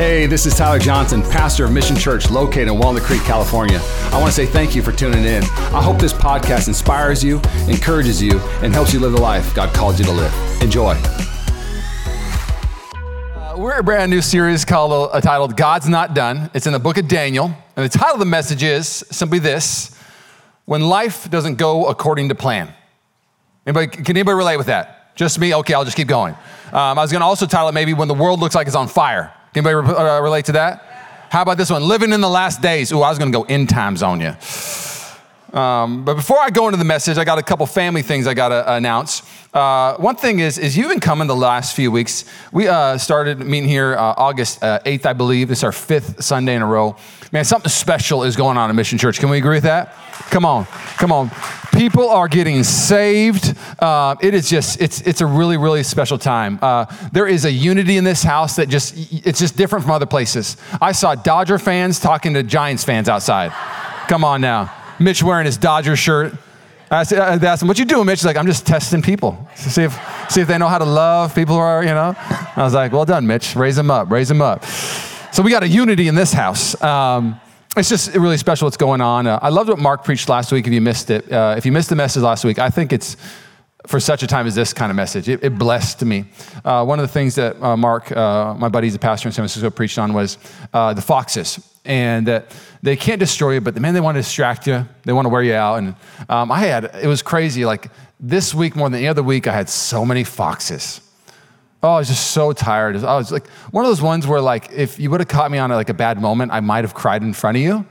Hey, this is Tyler Johnson, pastor of Mission Church located in Walnut Creek, California. I want to say thank you for tuning in. I hope this podcast inspires you, encourages you, and helps you live the life God called you to live. Enjoy. Uh, we're a brand new series called uh, titled God's Not Done. It's in the book of Daniel, and the title of the message is simply this: When life doesn't go according to plan. Anybody, can anybody relate with that? Just me? Okay, I'll just keep going. Um, I was going to also title it maybe When the World Looks Like It's on Fire. Anybody re- uh, relate to that? How about this one? Living in the last days. Ooh, I was going to go in times on you. Um, but before I go into the message, I got a couple family things I got to announce. Uh, one thing is, is you've been coming the last few weeks. We uh, started meeting here uh, August 8th, I believe. Is our fifth Sunday in a row. Man, something special is going on at Mission Church. Can we agree with that? Come on, come on. People are getting saved. Uh, it is just, it's, it's a really, really special time. Uh, there is a unity in this house that just, it's just different from other places. I saw Dodger fans talking to Giants fans outside. Come on now. Mitch wearing his Dodger shirt. I asked him, "What you doing, Mitch?" He's like, "I'm just testing people see if see if they know how to love people who are, you know." I was like, "Well done, Mitch. Raise them up. Raise them up." So we got a unity in this house. Um, it's just really special what's going on. Uh, I loved what Mark preached last week. If you missed it, uh, if you missed the message last week, I think it's for such a time as this kind of message. It, it blessed me. Uh, one of the things that uh, Mark, uh, my buddy, a pastor in San Francisco, preached on was uh, the foxes, and that they can't destroy you, but the man they want to distract you, they want to wear you out. And um, I had it was crazy. Like this week more than any other week, I had so many foxes. Oh, I was just so tired. I was like one of those ones where like if you would have caught me on like a bad moment, I might have cried in front of you,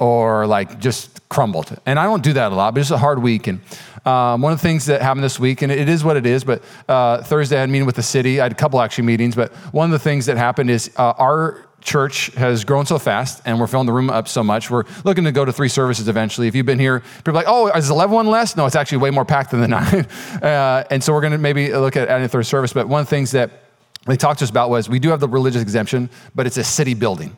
or like just crumbled. And I don't do that a lot, but it's a hard week. And um, one of the things that happened this week, and it is what it is, but uh, Thursday I had a meeting with the city. I had a couple actually meetings, but one of the things that happened is uh, our church has grown so fast and we're filling the room up so much. We're looking to go to three services eventually. If you've been here, people are like, oh, is 11 one less? No, it's actually way more packed than the nine. Uh, and so we're going to maybe look at adding a third service. But one of the things that they talked to us about was we do have the religious exemption, but it's a city building.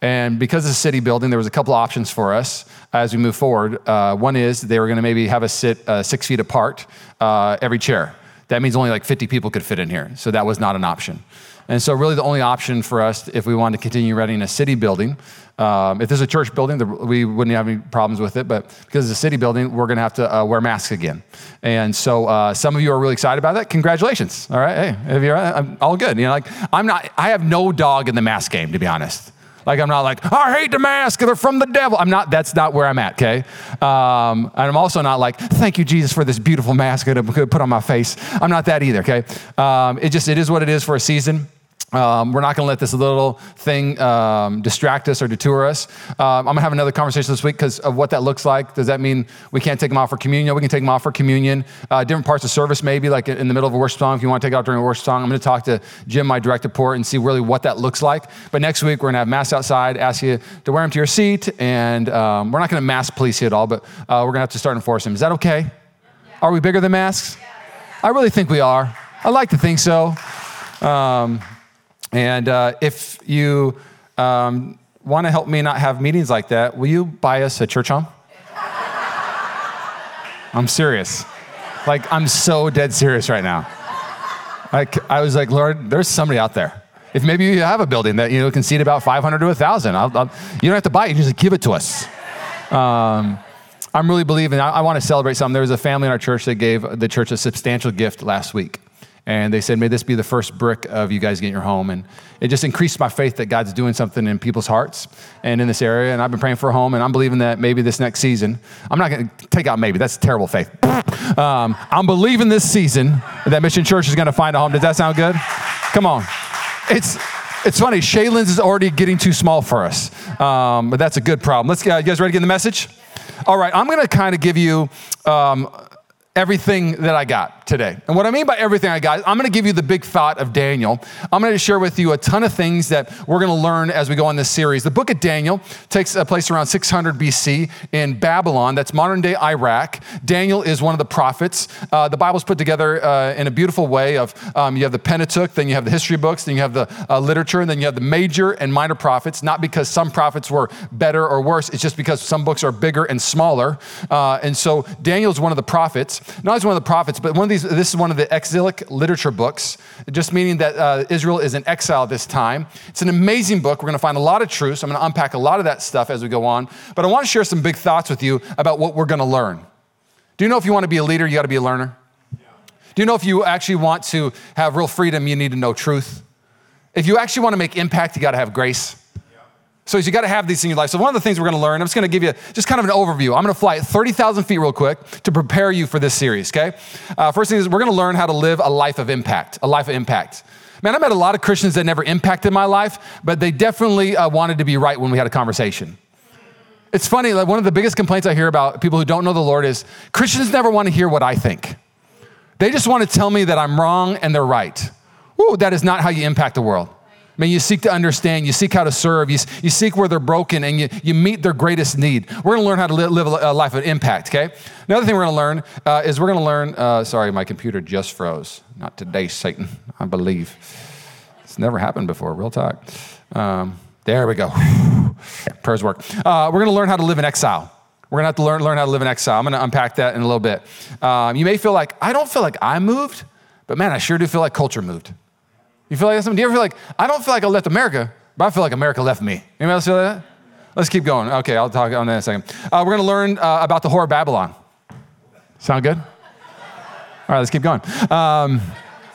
And because it's a city building, there was a couple options for us as we move forward. Uh, one is they were going to maybe have us sit uh, six feet apart, uh, every chair. That means only like 50 people could fit in here. So that was not an option. And so, really, the only option for us, if we wanted to continue renting a city building, um, if there's a church building, we wouldn't have any problems with it. But because it's a city building, we're going to have to uh, wear masks again. And so, uh, some of you are really excited about that. Congratulations! All right, hey, if you're I'm all good. You know, like I'm not. I have no dog in the mask game, to be honest. Like I'm not like I hate the mask. They're from the devil. I'm not. That's not where I'm at. Okay. Um, and I'm also not like thank you Jesus for this beautiful mask that I put on my face. I'm not that either. Okay. Um, it just it is what it is for a season. Um, we're not going to let this little thing um, distract us or detour us. Um, I'm going to have another conversation this week because of what that looks like. Does that mean we can't take them off for communion? We can take them off for communion. Uh, different parts of service, maybe, like in the middle of a worship song, if you want to take it out during a worship song. I'm going to talk to Jim, my direct report, and see really what that looks like. But next week, we're going to have masks outside, ask you to wear them to your seat. And um, we're not going to mask police you at all, but uh, we're going to have to start enforcing them. Is that okay? Yeah. Are we bigger than masks? Yeah. I really think we are. I like to think so. And uh, if you um, want to help me not have meetings like that, will you buy us a church home? I'm serious. Like, I'm so dead serious right now. Like, I was like, Lord, there's somebody out there. If maybe you have a building that you know can seat about 500 to 1,000, I'll, I'll, you don't have to buy it. You just give it to us. Um, I'm really believing. I, I want to celebrate something. There was a family in our church that gave the church a substantial gift last week and they said, May this be the first brick of you guys getting your home. And it just increased my faith that God's doing something in people's hearts and in this area. And I've been praying for a home, and I'm believing that maybe this next season, I'm not going to take out maybe, that's terrible faith. Um, I'm believing this season that Mission Church is going to find a home. Does that sound good? Come on. It's, it's funny, Shadelands is already getting too small for us, um, but that's a good problem. Let's, uh, you guys ready to get the message? All right, I'm going to kind of give you um, everything that I got today. And what I mean by everything I got, I'm going to give you the big thought of Daniel. I'm going to share with you a ton of things that we're going to learn as we go on this series. The book of Daniel takes place around 600 BC in Babylon, that's modern day Iraq. Daniel is one of the prophets. Uh, the Bible's put together uh, in a beautiful way of um, you have the Pentateuch, then you have the history books, then you have the uh, literature, and then you have the major and minor prophets, not because some prophets were better or worse, it's just because some books are bigger and smaller. Uh, and so Daniel's one of the prophets not only one of the prophets, but one of these means this is one of the exilic literature books, just meaning that uh, Israel is in exile this time. It's an amazing book. We're going to find a lot of truths. I'm going to unpack a lot of that stuff as we go on. But I want to share some big thoughts with you about what we're going to learn. Do you know if you want to be a leader, you got to be a learner? Do you know if you actually want to have real freedom, you need to know truth? If you actually want to make impact, you got to have grace. So you got to have these in your life. So one of the things we're going to learn, I'm just going to give you just kind of an overview. I'm going to fly 30,000 feet real quick to prepare you for this series. Okay. Uh, first thing is we're going to learn how to live a life of impact. A life of impact. Man, I met a lot of Christians that never impacted my life, but they definitely uh, wanted to be right when we had a conversation. It's funny. Like one of the biggest complaints I hear about people who don't know the Lord is Christians never want to hear what I think. They just want to tell me that I'm wrong and they're right. Ooh, that is not how you impact the world. I mean, you seek to understand, you seek how to serve, you, you seek where they're broken, and you, you meet their greatest need. We're gonna learn how to live, live a life of impact, okay? Another thing we're gonna learn uh, is we're gonna learn, uh, sorry, my computer just froze. Not today, Satan, I believe. It's never happened before, real talk. Um, there we go. Prayers work. Uh, we're gonna learn how to live in exile. We're gonna have to learn, learn how to live in exile. I'm gonna unpack that in a little bit. Um, you may feel like, I don't feel like I moved, but man, I sure do feel like culture moved. You feel like something? Do you ever feel like, I don't feel like I left America, but I feel like America left me? Anybody else feel that? Let's keep going. Okay, I'll talk on that in a second. Uh, we're going to learn uh, about the whore of Babylon. Sound good? All right, let's keep going. Um,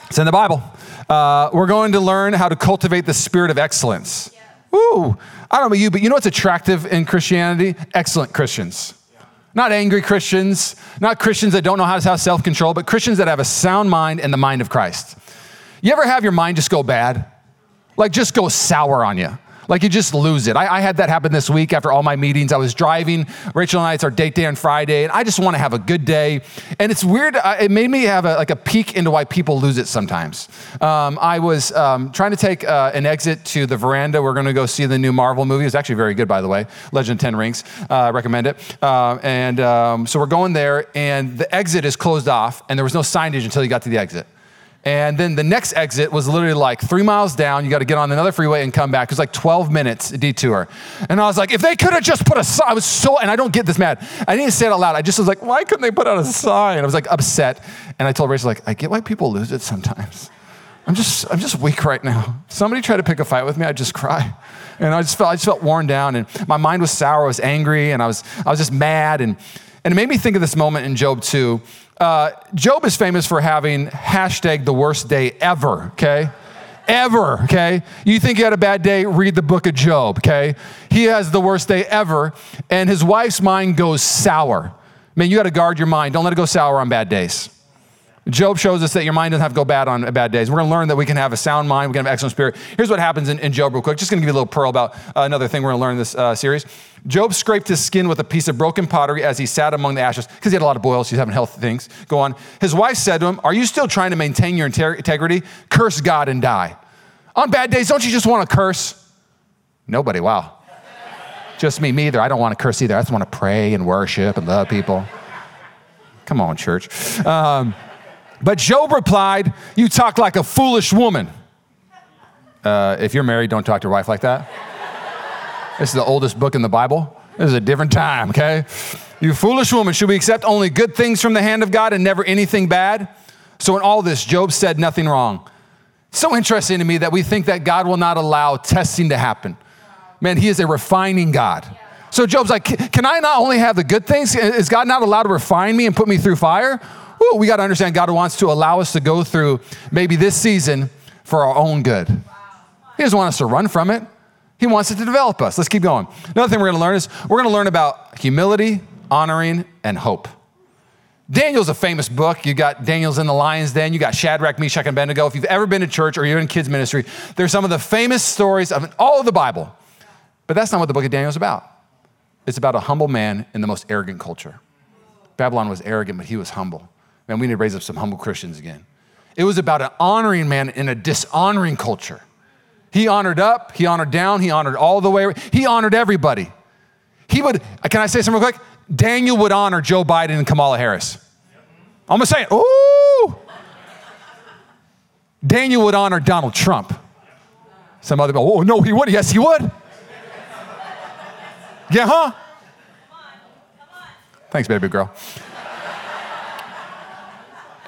it's in the Bible. Uh, we're going to learn how to cultivate the spirit of excellence. Ooh, I don't know about you, but you know what's attractive in Christianity? Excellent Christians. Not angry Christians, not Christians that don't know how to have self control, but Christians that have a sound mind and the mind of Christ. You ever have your mind just go bad? Like just go sour on you. Like you just lose it. I, I, had that happen this week after all my meetings. I was driving. Rachel and I, it's our date day on Friday, and I just want to have a good day. And it's weird. It made me have a, like a peek into why people lose it sometimes. Um, I was um, trying to take uh, an exit to the veranda. We're going to go see the new Marvel movie. It's actually very good, by the way. Legend of Ten Rings. Uh, I recommend it. Uh, and um, so we're going there, and the exit is closed off, and there was no signage until you got to the exit. And then the next exit was literally like three miles down. You got to get on another freeway and come back. It was like 12 minutes detour. And I was like, if they could have just put a sign, I was so, and I don't get this mad. I didn't say it out loud. I just was like, why couldn't they put out a sign? I was like upset. And I told Rachel, like, I get why people lose it sometimes. I'm just, I'm just weak right now. Somebody tried to pick a fight with me, I'd just cry. And I just felt, I just felt worn down and my mind was sour. I was angry and I was, I was just mad. And, and it made me think of this moment in Job 2 uh, Job is famous for having hashtag the worst day ever, okay? Ever, okay? You think you had a bad day, read the book of Job, okay? He has the worst day ever, and his wife's mind goes sour. Man, you got to guard your mind. Don't let it go sour on bad days. Job shows us that your mind doesn't have to go bad on bad days. We're going to learn that we can have a sound mind, we can have an excellent spirit. Here's what happens in, in Job, real quick. Just going to give you a little pearl about uh, another thing we're going to learn in this uh, series. Job scraped his skin with a piece of broken pottery as he sat among the ashes because he had a lot of boils. He's having health things go on. His wife said to him, Are you still trying to maintain your integrity? Curse God and die. On bad days, don't you just want to curse? Nobody, wow. just me, me either. I don't want to curse either. I just want to pray and worship and love people. Come on, church. Um, but Job replied, You talk like a foolish woman. Uh, if you're married, don't talk to your wife like that. This is the oldest book in the Bible. This is a different time, okay? You foolish woman, should we accept only good things from the hand of God and never anything bad? So, in all this, Job said nothing wrong. so interesting to me that we think that God will not allow testing to happen. Man, He is a refining God. So, Job's like, Can I not only have the good things? Is God not allowed to refine me and put me through fire? Ooh, we got to understand God wants to allow us to go through maybe this season for our own good. He doesn't want us to run from it. He wants it to develop us. Let's keep going. Another thing we're going to learn is we're going to learn about humility, honoring, and hope. Daniel's a famous book. You got Daniel's in the lion's den. You got Shadrach, Meshach, and Abednego. If you've ever been to church or you're in kids ministry, there's some of the famous stories of all of the Bible. But that's not what the book of Daniel is about. It's about a humble man in the most arrogant culture. Babylon was arrogant, but he was humble. Man, we need to raise up some humble Christians again. It was about an honoring man in a dishonoring culture. He honored up, he honored down, he honored all the way, he honored everybody. He would, can I say something real quick? Daniel would honor Joe Biden and Kamala Harris. I'm gonna say it. Ooh! Daniel would honor Donald Trump. Some other, people, oh no, he would. Yes, he would. Yeah, huh? Thanks, baby girl.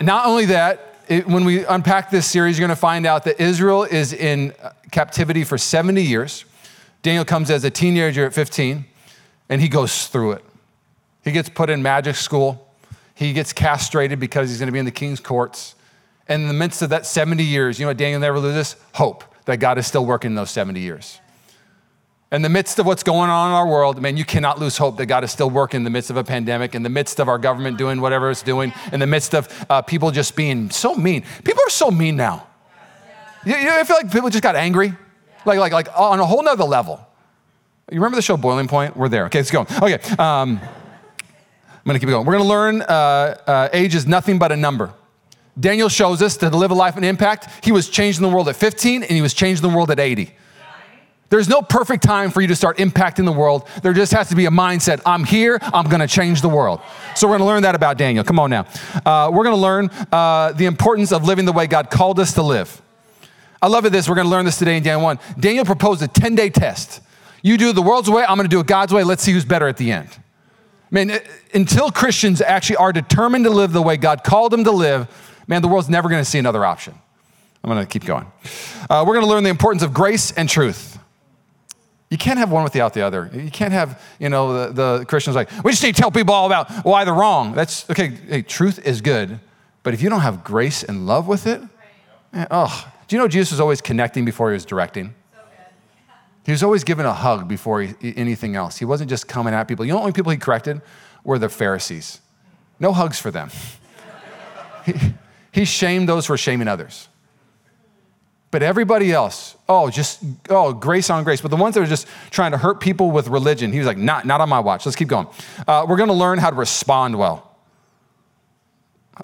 Not only that, it, when we unpack this series, you're going to find out that Israel is in uh, captivity for 70 years. Daniel comes as a teenager at 15, and he goes through it. He gets put in magic school. He gets castrated because he's going to be in the king's courts. And in the midst of that 70 years, you know what Daniel never loses? Hope that God is still working in those 70 years. In the midst of what's going on in our world, man, you cannot lose hope that God is still working in the midst of a pandemic, in the midst of our government doing whatever it's doing, in the midst of uh, people just being so mean. People are so mean now. You, you feel like people just got angry? Like, like, like on a whole nother level. You remember the show Boiling Point? We're there. Okay, let's go. Okay, um, I'm gonna keep going. We're gonna learn uh, uh, age is nothing but a number. Daniel shows us to live a life of impact. He was changing the world at 15 and he was changing the world at 80. There's no perfect time for you to start impacting the world. There just has to be a mindset I'm here, I'm gonna change the world. So, we're gonna learn that about Daniel. Come on now. Uh, we're gonna learn uh, the importance of living the way God called us to live. I love it this. We're gonna learn this today in Daniel 1. Daniel proposed a 10 day test. You do the world's way, I'm gonna do it God's way. Let's see who's better at the end. Man, uh, until Christians actually are determined to live the way God called them to live, man, the world's never gonna see another option. I'm gonna keep going. Uh, we're gonna learn the importance of grace and truth. You can't have one without the other. You can't have, you know, the, the Christians like, we just need to tell people all about why they're wrong. That's, okay, hey, truth is good, but if you don't have grace and love with it, man, oh, eh, do you know Jesus was always connecting before he was directing? He was always giving a hug before he, anything else. He wasn't just coming at people. You know, the only people he corrected were the Pharisees. No hugs for them. he, he shamed those for shaming others. But everybody else, oh, just, oh, grace on grace. But the ones that are just trying to hurt people with religion, he was like, not, not on my watch. Let's keep going. Uh, we're going to learn how to respond well.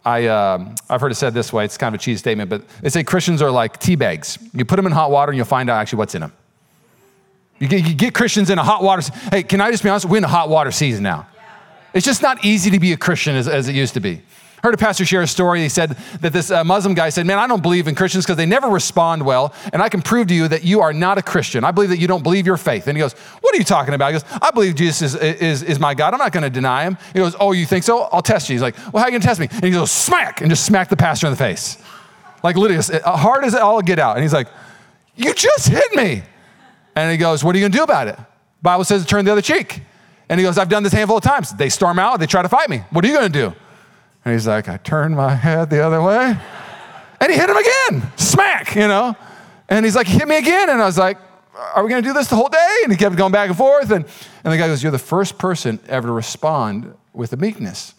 I, uh, I've heard it said this way. It's kind of a cheese statement, but they say Christians are like tea bags. You put them in hot water and you'll find out actually what's in them. You get, you get Christians in a hot water. Hey, can I just be honest? We're in a hot water season now. It's just not easy to be a Christian as, as it used to be heard a pastor share a story. He said that this uh, Muslim guy said, Man, I don't believe in Christians because they never respond well. And I can prove to you that you are not a Christian. I believe that you don't believe your faith. And he goes, What are you talking about? He goes, I believe Jesus is, is, is my God. I'm not going to deny him. He goes, Oh, you think so? I'll test you. He's like, Well, how are you going to test me? And he goes, Smack, and just smack the pastor in the face. Like literally, hard as it all get out. And he's like, You just hit me. And he goes, What are you going to do about it? Bible says to turn the other cheek. And he goes, I've done this handful of times. They storm out, they try to fight me. What are you going to do? And he's like, I turned my head the other way. And he hit him again, smack, you know. And he's like, hit me again. And I was like, are we going to do this the whole day? And he kept going back and forth. And, and the guy goes, You're the first person ever to respond with a meekness.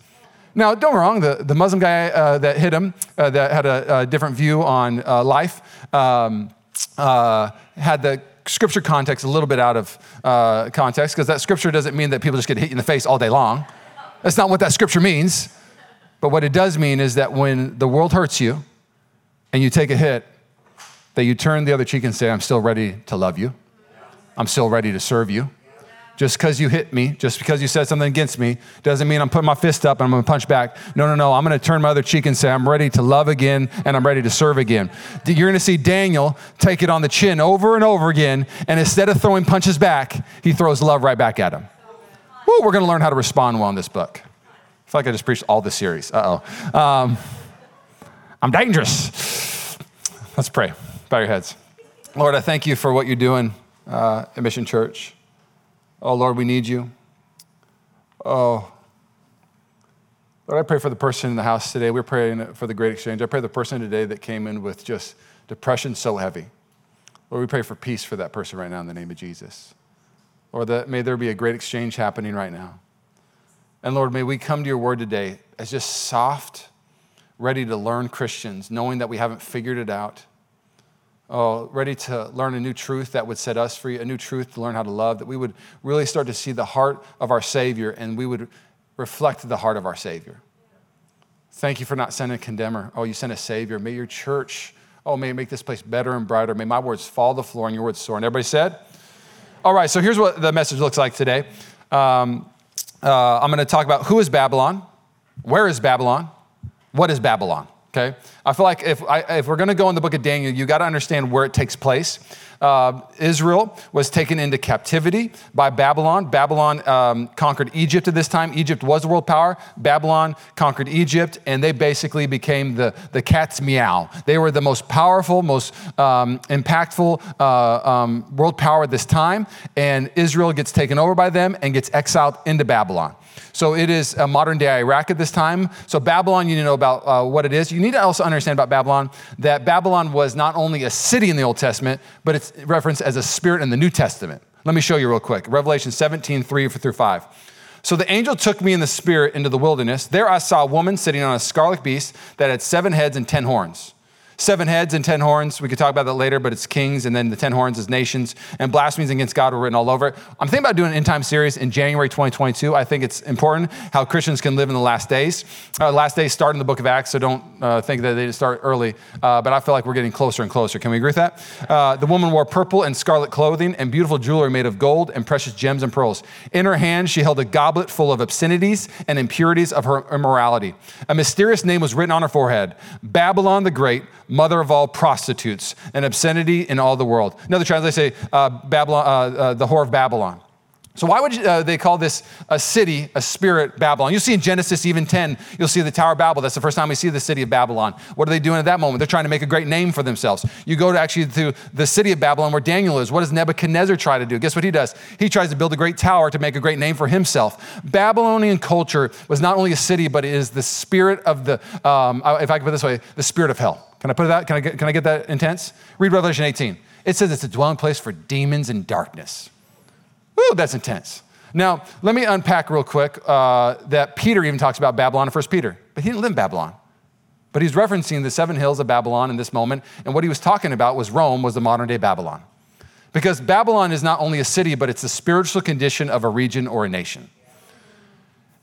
Now, don't wrong, the, the Muslim guy uh, that hit him, uh, that had a, a, different view on uh, life, um, uh, had the scripture context a little bit out of uh, context, because that scripture doesn't mean that people just get hit in the face all day long. That's not what that scripture means. But what it does mean is that when the world hurts you and you take a hit, that you turn the other cheek and say, I'm still ready to love you. I'm still ready to serve you. Just because you hit me, just because you said something against me, doesn't mean I'm putting my fist up and I'm gonna punch back. No, no, no. I'm gonna turn my other cheek and say, I'm ready to love again and I'm ready to serve again. You're gonna see Daniel take it on the chin over and over again, and instead of throwing punches back, he throws love right back at him. Woo, we're gonna learn how to respond well in this book feel like I just preached all the series. Uh oh. Um, I'm dangerous. Let's pray. Bow your heads. Lord, I thank you for what you're doing uh, at Mission Church. Oh, Lord, we need you. Oh, Lord, I pray for the person in the house today. We're praying for the great exchange. I pray the person today that came in with just depression so heavy. Lord, we pray for peace for that person right now in the name of Jesus. Lord, that may there be a great exchange happening right now. And Lord, may we come to your word today as just soft, ready to learn Christians, knowing that we haven't figured it out. Oh, ready to learn a new truth that would set us free, a new truth to learn how to love, that we would really start to see the heart of our Savior and we would reflect the heart of our Savior. Thank you for not sending a condemner. Oh, you sent a Savior. May your church, oh, may make this place better and brighter. May my words fall to the floor and your words soar. And everybody said? All right, so here's what the message looks like today. Um, uh, I'm going to talk about who is Babylon, where is Babylon, what is Babylon. Okay, I feel like if, I, if we're going to go in the book of Daniel, you got to understand where it takes place. Uh, Israel was taken into captivity by Babylon. Babylon um, conquered Egypt at this time. Egypt was a world power. Babylon conquered Egypt, and they basically became the, the cat's meow. They were the most powerful, most um, impactful uh, um, world power at this time, and Israel gets taken over by them and gets exiled into Babylon. So it is a modern day Iraq at this time. So Babylon, you need to know about uh, what it is. You need to also understand about Babylon that Babylon was not only a city in the Old Testament, but it's referenced as a spirit in the New Testament. Let me show you real quick. Revelation 17, 3 through 5. So the angel took me in the spirit into the wilderness. There I saw a woman sitting on a scarlet beast that had seven heads and ten horns seven heads and ten horns. We could talk about that later, but it's kings, and then the ten horns is nations, and blasphemies against God were written all over it. I'm thinking about doing an end time series in January 2022. I think it's important how Christians can live in the last days. Uh, last days start in the book of Acts, so don't uh, think that they start early, uh, but I feel like we're getting closer and closer. Can we agree with that? Uh, the woman wore purple and scarlet clothing and beautiful jewelry made of gold and precious gems and pearls. In her hand, she held a goblet full of obscenities and impurities of her immorality. A mysterious name was written on her forehead Babylon the Great mother of all prostitutes, and obscenity in all the world. Another translation say uh, Babylon, uh, uh, the whore of Babylon. So why would uh, they call this a city, a spirit, Babylon? You'll see in Genesis even 10, you'll see the Tower of Babel. That's the first time we see the city of Babylon. What are they doing at that moment? They're trying to make a great name for themselves. You go to actually to the city of Babylon where Daniel is. What does Nebuchadnezzar try to do? Guess what he does? He tries to build a great tower to make a great name for himself. Babylonian culture was not only a city, but it is the spirit of the, um, if I can put it this way, the spirit of hell. Can I put that? Can I get, can I get that intense? Read Revelation 18. It says it's a dwelling place for demons and darkness. Ooh, that's intense. Now, let me unpack real quick uh, that Peter even talks about Babylon in 1 Peter, but he didn't live in Babylon. But he's referencing the seven hills of Babylon in this moment, and what he was talking about was Rome was the modern day Babylon. Because Babylon is not only a city, but it's the spiritual condition of a region or a nation.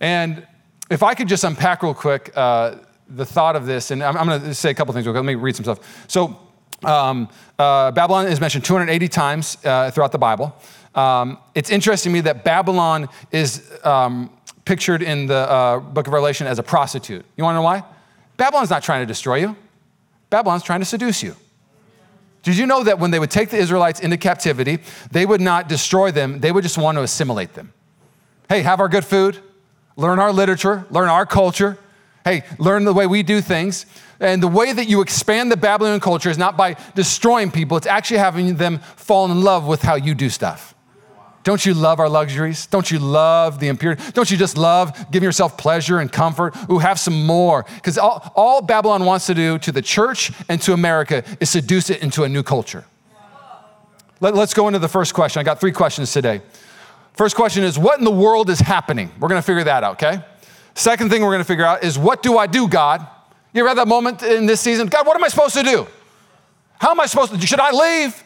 And if I could just unpack real quick uh, the thought of this, and I'm, I'm going to say a couple things. Let me read some stuff. So, um, uh, Babylon is mentioned 280 times uh, throughout the Bible. Um, it's interesting to me that Babylon is um, pictured in the uh, book of Revelation as a prostitute. You want to know why? Babylon's not trying to destroy you, Babylon's trying to seduce you. Did you know that when they would take the Israelites into captivity, they would not destroy them, they would just want to assimilate them? Hey, have our good food, learn our literature, learn our culture Hey, learn the way we do things. And the way that you expand the Babylonian culture is not by destroying people, it's actually having them fall in love with how you do stuff. Don't you love our luxuries? Don't you love the impurity? Don't you just love giving yourself pleasure and comfort? Ooh, have some more. Because all, all Babylon wants to do to the church and to America is seduce it into a new culture. Let, let's go into the first question. I got three questions today. First question is What in the world is happening? We're going to figure that out, okay? Second thing we're going to figure out is what do I do, God? You ever had that moment in this season? God, what am I supposed to do? How am I supposed to? Should I leave?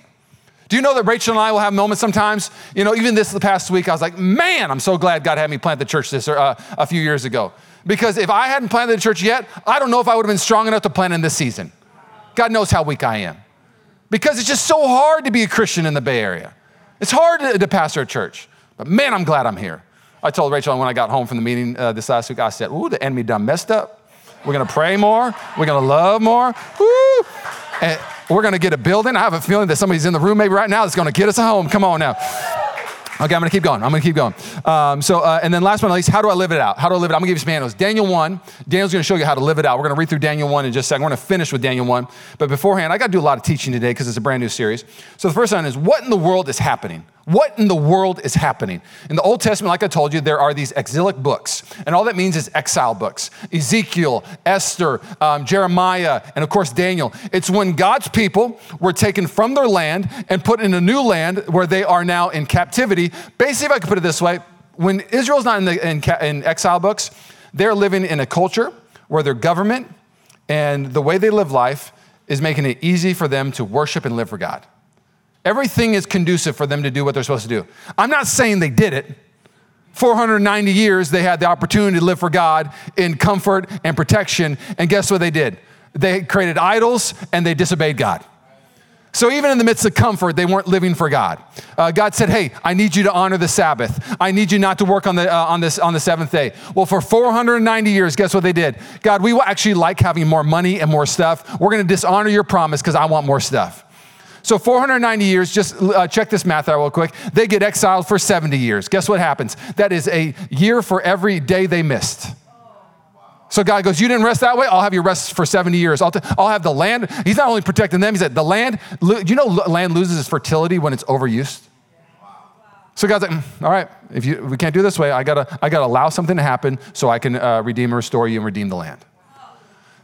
Do you know that Rachel and I will have moments sometimes? You know, even this the past week, I was like, man, I'm so glad God had me plant the church this uh, a few years ago. Because if I hadn't planted the church yet, I don't know if I would have been strong enough to plant in this season. God knows how weak I am. Because it's just so hard to be a Christian in the Bay Area. It's hard to, to pastor a church. But man, I'm glad I'm here. I told Rachel when I got home from the meeting uh, this last week, I said, Ooh, the enemy done messed up. We're gonna pray more. We're gonna love more. Woo! And we're gonna get a building. I have a feeling that somebody's in the room maybe right now that's gonna get us a home. Come on now. Okay, I'm gonna keep going. I'm gonna keep going. Um, so, uh, and then last but not least, how do I live it out? How do I live it out? I'm gonna give you some handles. Daniel 1, Daniel's gonna show you how to live it out. We're gonna read through Daniel 1 in just a second. We're gonna finish with Daniel 1. But beforehand, I gotta do a lot of teaching today because it's a brand new series. So the first one is what in the world is happening? What in the world is happening? In the Old Testament, like I told you, there are these exilic books. And all that means is exile books Ezekiel, Esther, um, Jeremiah, and of course, Daniel. It's when God's people were taken from their land and put in a new land where they are now in captivity. Basically, if I could put it this way, when Israel's not in, the, in, in exile books, they're living in a culture where their government and the way they live life is making it easy for them to worship and live for God. Everything is conducive for them to do what they're supposed to do. I'm not saying they did it. 490 years they had the opportunity to live for God in comfort and protection. And guess what they did? They created idols and they disobeyed God. So even in the midst of comfort, they weren't living for God. Uh, God said, "Hey, I need you to honor the Sabbath. I need you not to work on the uh, on this on the seventh day." Well, for 490 years, guess what they did? God, we actually like having more money and more stuff. We're going to dishonor your promise because I want more stuff. So 490 years, just uh, check this math out real quick. They get exiled for 70 years. Guess what happens? That is a year for every day they missed. So God goes, You didn't rest that way? I'll have you rest for 70 years. I'll, t- I'll have the land. He's not only protecting them, he said, The land, lo- you know, land loses its fertility when it's overused? So God's like, "Mm, all right, if you, we can't do this way, I gotta, I gotta allow something to happen so I can uh, redeem and restore you and redeem the land.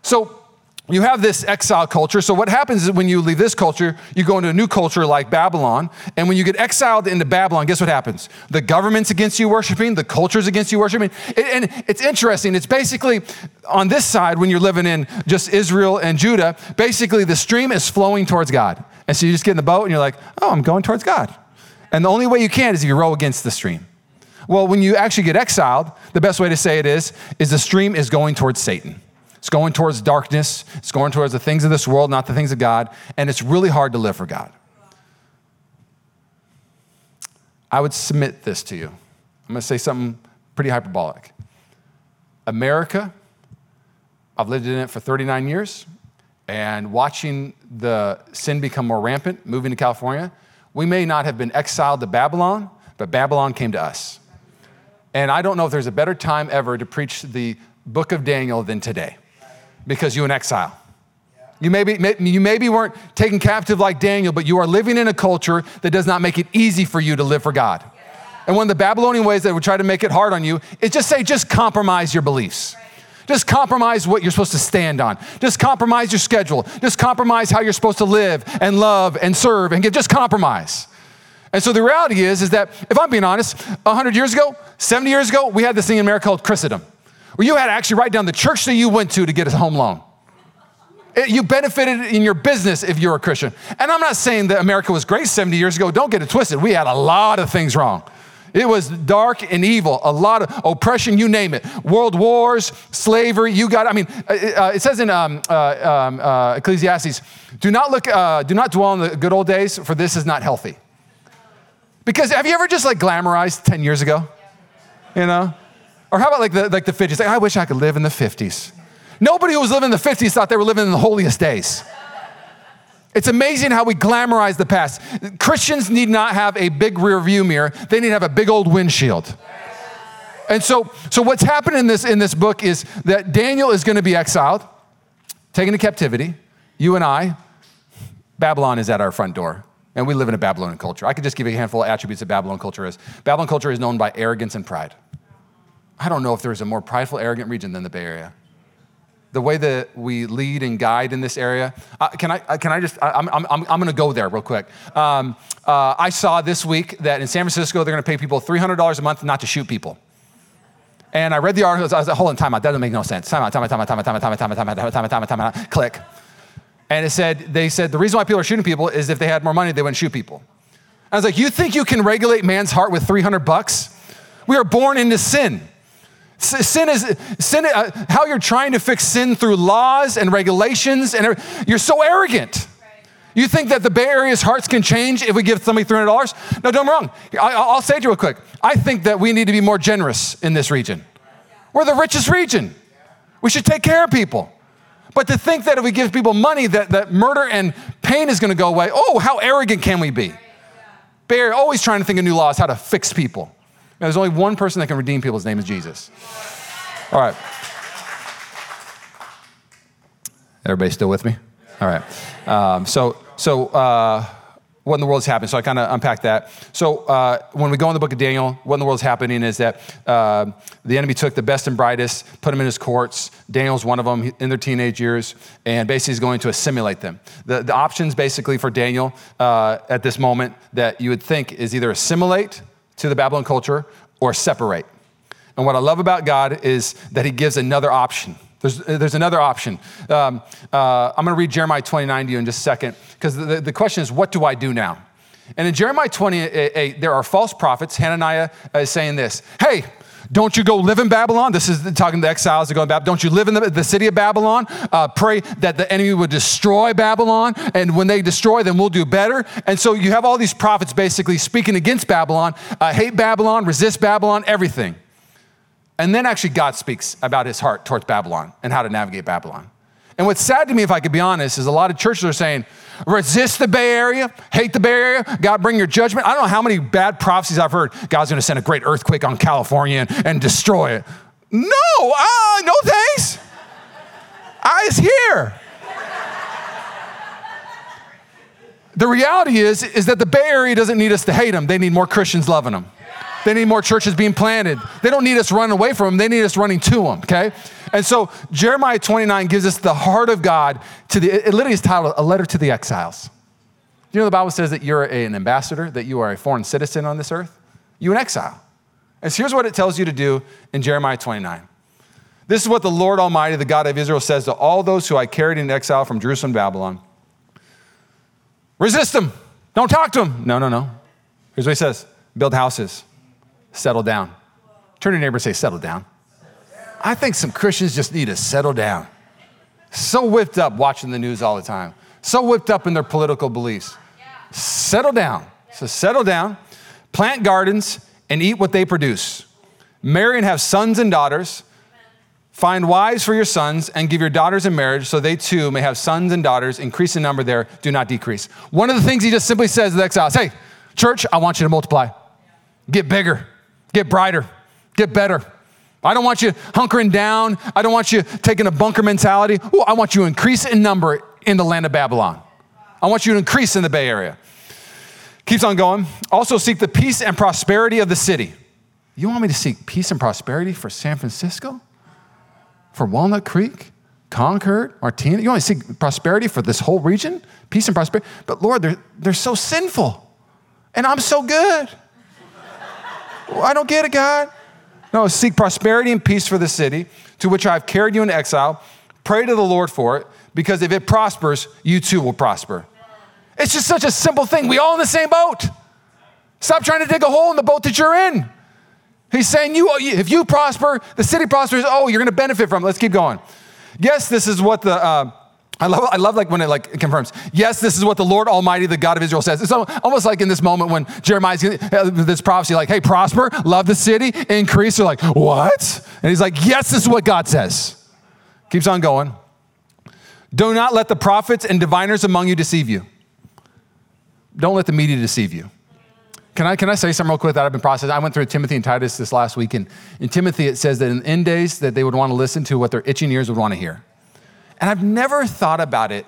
So you have this exile culture. So what happens is when you leave this culture, you go into a new culture like Babylon. And when you get exiled into Babylon, guess what happens? The government's against you worshiping, the culture's against you worshiping. And it's interesting. It's basically on this side, when you're living in just Israel and Judah, basically the stream is flowing towards God. And so you just get in the boat and you're like, oh, I'm going towards God. And the only way you can is if you row against the stream. Well, when you actually get exiled, the best way to say it is, is the stream is going towards Satan. It's going towards darkness. It's going towards the things of this world, not the things of God. And it's really hard to live for God. I would submit this to you. I'm going to say something pretty hyperbolic. America, I've lived in it for 39 years, and watching the sin become more rampant, moving to California, we may not have been exiled to Babylon, but Babylon came to us. And I don't know if there's a better time ever to preach the book of Daniel than today because you're in exile. You maybe, you maybe weren't taken captive like Daniel, but you are living in a culture that does not make it easy for you to live for God. And one of the Babylonian ways that would try to make it hard on you is just say, just compromise your beliefs. Just compromise what you're supposed to stand on. Just compromise your schedule. Just compromise how you're supposed to live and love and serve and give. Just compromise. And so the reality is, is that if I'm being honest, 100 years ago, 70 years ago, we had this thing in America called Christendom, where you had to actually write down the church that you went to to get a home loan. It, you benefited in your business if you're a Christian. And I'm not saying that America was great 70 years ago. Don't get it twisted. We had a lot of things wrong. It was dark and evil, a lot of oppression, you name it. World wars, slavery, you got, I mean, uh, uh it says in um, uh, um, uh, Ecclesiastes, do not look, uh, do not dwell on the good old days, for this is not healthy. Because have you ever just like glamorized 10 years ago? You know? Or how about like the, like the 50s? Like, I wish I could live in the 50s. Nobody who was living in the 50s thought they were living in the holiest days. It's amazing how we glamorize the past. Christians need not have a big rear view mirror, they need to have a big old windshield. And so, so what's happening in this, in this book is that Daniel is going to be exiled, taken to captivity. You and I, Babylon is at our front door. And we live in a Babylonian culture. I could just give you a handful of attributes that Babylon culture is. Babylon culture is known by arrogance and pride. I don't know if there's a more prideful, arrogant region than the Bay Area the way that we lead and guide in this area. Uh, can, I, uh, can I just, I, am I'm, I'm, I'm to go there real quick. Um, uh, I saw this week that in San Francisco, they're to pay people $300 a month not to shoot people. And I read the article, I was like, hold on, time out, that doesn't make no sense. Time out, time out, time out, time out, time out, time out, time out, time out, time out, time out, time out, time out, click. And it said, they said the reason why people are shooting people is if they had more money, they wouldn't shoot people. I was like, you think you can regulate man's heart with 300 bucks? We are born into sin. Sin is sin. Uh, how you're trying to fix sin through laws and regulations, and you're so arrogant. You think that the Bay Area's hearts can change if we give somebody $300? No, don't me wrong. I, will say it to you real quick. I think that we need to be more generous in this region. We're the richest region. We should take care of people. But to think that if we give people money, that, that murder and pain is going to go away, oh, how arrogant can we be? Bay Area always trying to think of new laws, how to fix people. There's only one person that can redeem people. His name is Jesus. All right. Everybody still with me? All right. Um, so, so uh, what in the world is happening? So I kind of unpacked that. So uh, when we go in the book of Daniel, what in the world is happening is that uh, the enemy took the best and brightest, put them in his courts. Daniel's one of them in their teenage years, and basically is going to assimilate them. The, the options basically for Daniel uh, at this moment that you would think is either assimilate to the Babylon culture or separate. And what I love about God is that He gives another option. There's, there's another option. Um, uh, I'm going to read Jeremiah 29 to you in just a second, because the, the question is, what do I do now? And in Jeremiah 28, there are false prophets. Hananiah is saying this Hey, don't you go live in Babylon? This is talking to the exiles that go in Babylon. Don't you live in the, the city of Babylon? Uh, pray that the enemy would destroy Babylon. And when they destroy, then we'll do better. And so you have all these prophets basically speaking against Babylon, uh, hate Babylon, resist Babylon, everything. And then actually God speaks about his heart towards Babylon and how to navigate Babylon. And what's sad to me, if I could be honest, is a lot of churches are saying, resist the Bay Area, hate the Bay Area, God bring your judgment. I don't know how many bad prophecies I've heard. God's gonna send a great earthquake on California and, and destroy it. No, uh, no thanks. I is here. the reality is, is that the Bay Area doesn't need us to hate them. They need more Christians loving them. They need more churches being planted. They don't need us running away from them. They need us running to them, okay? And so Jeremiah 29 gives us the heart of God to the, it literally is titled A Letter to the Exiles. You know the Bible says that you're an ambassador, that you are a foreign citizen on this earth? You an exile. And so here's what it tells you to do in Jeremiah 29. This is what the Lord Almighty, the God of Israel, says to all those who I carried in exile from Jerusalem Babylon. Resist them. Don't talk to them. No, no, no. Here's what he says build houses, settle down. Turn to your neighbor and say, settle down. I think some Christians just need to settle down. So whipped up watching the news all the time, so whipped up in their political beliefs. Settle down. So settle down, plant gardens, and eat what they produce. Marry and have sons and daughters. Find wives for your sons and give your daughters in marriage so they too may have sons and daughters. Increase in number there, do not decrease. One of the things he just simply says to the exiles hey, church, I want you to multiply, get bigger, get brighter, get better. I don't want you hunkering down. I don't want you taking a bunker mentality. Ooh, I want you to increase in number in the land of Babylon. I want you to increase in the Bay Area. Keeps on going. Also, seek the peace and prosperity of the city. You want me to seek peace and prosperity for San Francisco? For Walnut Creek? Concord? Martinez? You want to seek prosperity for this whole region? Peace and prosperity? But Lord, they're, they're so sinful. And I'm so good. I don't get it, God. No, seek prosperity and peace for the city to which I've carried you in exile. Pray to the Lord for it, because if it prospers, you too will prosper. It's just such a simple thing. We all in the same boat. Stop trying to dig a hole in the boat that you're in. He's saying, you, if you prosper, the city prospers, oh, you're going to benefit from it. Let's keep going. Yes, this is what the, uh, I love, I love like when it like confirms. Yes, this is what the Lord Almighty, the God of Israel says. It's almost like in this moment when Jeremiah's uh, this prophecy, like, hey, prosper, love the city, increase. They're like, what? And he's like, yes, this is what God says. Keeps on going. Do not let the prophets and diviners among you deceive you. Don't let the media deceive you. Can I, can I say something real quick that I've been processing? I went through Timothy and Titus this last week, and in Timothy it says that in end days that they would want to listen to what their itching ears would want to hear. And I've never thought about it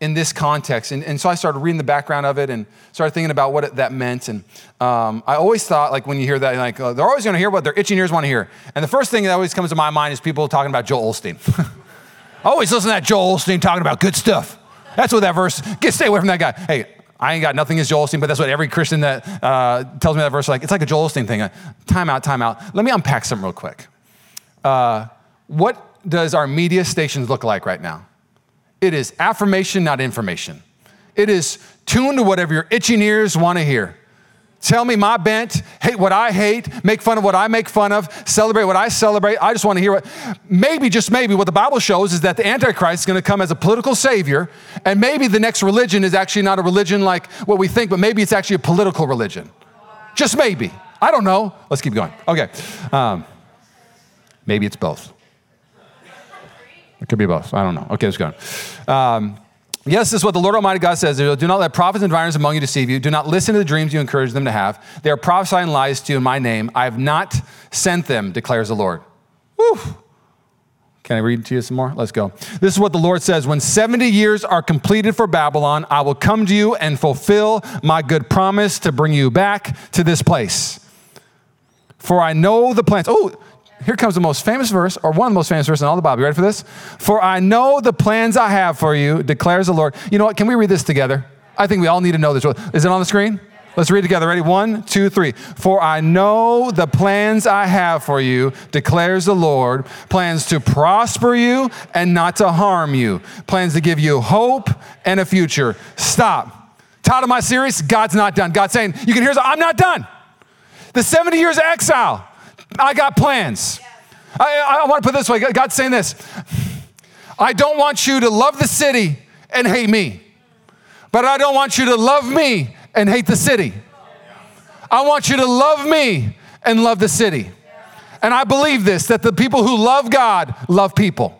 in this context. And, and so I started reading the background of it and started thinking about what it, that meant. And um, I always thought, like, when you hear that, like, uh, they're always going to hear what their itching ears want to hear. And the first thing that always comes to my mind is people talking about Joel Osteen. I always listen to that Joel Osteen talking about good stuff. That's what that verse, get stay away from that guy. Hey, I ain't got nothing against Joel Osteen, but that's what every Christian that uh, tells me that verse, like, it's like a Joel Osteen thing. Uh, time out, time out. Let me unpack something real quick. Uh, what does our media stations look like right now? It is affirmation, not information. It is tuned to whatever your itching ears want to hear. Tell me my bent, hate what I hate, make fun of what I make fun of, celebrate what I celebrate. I just want to hear what, maybe, just maybe, what the Bible shows is that the Antichrist is going to come as a political savior, and maybe the next religion is actually not a religion like what we think, but maybe it's actually a political religion. Just maybe. I don't know. Let's keep going. Okay. Um, maybe it's both. It could be both. I don't know. Okay, let's go. Um, Yes, this is what the Lord Almighty God says. Do not let prophets and diviners among you deceive you. Do not listen to the dreams you encourage them to have. They are prophesying lies to you in my name. I have not sent them, declares the Lord. Whew. Can I read to you some more? Let's go. This is what the Lord says When 70 years are completed for Babylon, I will come to you and fulfill my good promise to bring you back to this place. For I know the plans. Oh, here comes the most famous verse, or one of the most famous verses in all the Bible. You ready for this? For I know the plans I have for you, declares the Lord. You know what? Can we read this together? I think we all need to know this. Is it on the screen? Let's read together. Ready? One, two, three. For I know the plans I have for you, declares the Lord plans to prosper you and not to harm you, plans to give you hope and a future. Stop. Title of my series God's not done. God's saying, You can hear, I'm not done. The 70 years of exile, I got plans. I, I want to put this way God's saying this I don't want you to love the city and hate me, but I don't want you to love me and hate the city. I want you to love me and love the city. And I believe this that the people who love God love people.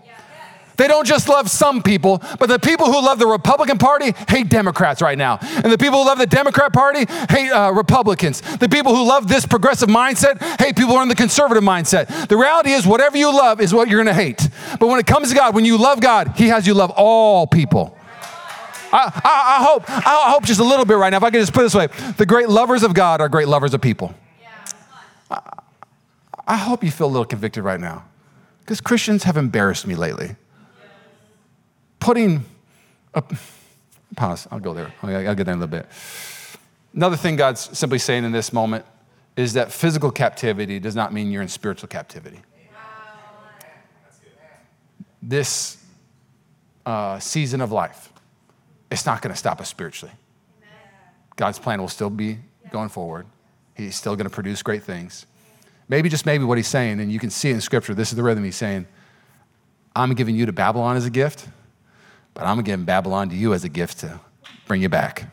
They don't just love some people, but the people who love the Republican Party hate Democrats right now. And the people who love the Democrat Party hate uh, Republicans. The people who love this progressive mindset hate people who are in the conservative mindset. The reality is, whatever you love is what you're going to hate. But when it comes to God, when you love God, He has you love all people. I, I, I, hope, I hope just a little bit right now, if I could just put this way the great lovers of God are great lovers of people. I hope you feel a little convicted right now because Christians have embarrassed me lately. Putting a pause, I'll go there. I'll get there in a little bit. Another thing God's simply saying in this moment is that physical captivity does not mean you're in spiritual captivity. This uh, season of life it's not going to stop us spiritually. God's plan will still be going forward. He's still going to produce great things. Maybe, just maybe, what he's saying, and you can see it in scripture, this is the rhythm he's saying I'm giving you to Babylon as a gift, but I'm giving Babylon to you as a gift to bring you back.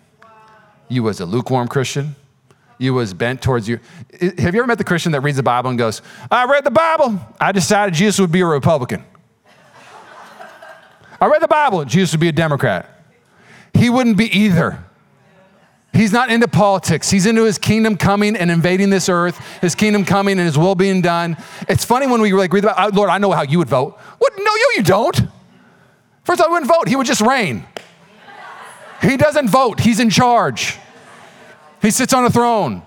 You, was a lukewarm Christian, you was bent towards you. Have you ever met the Christian that reads the Bible and goes, I read the Bible, I decided Jesus would be a Republican. I read the Bible, Jesus would be a Democrat he wouldn't be either. He's not into politics. He's into his kingdom coming and invading this earth, his kingdom coming and his will being done. It's funny when we like read about, Lord, I know how you would vote. What? No, you, you don't. First, I wouldn't vote. He would just reign. He doesn't vote. He's in charge. He sits on a throne.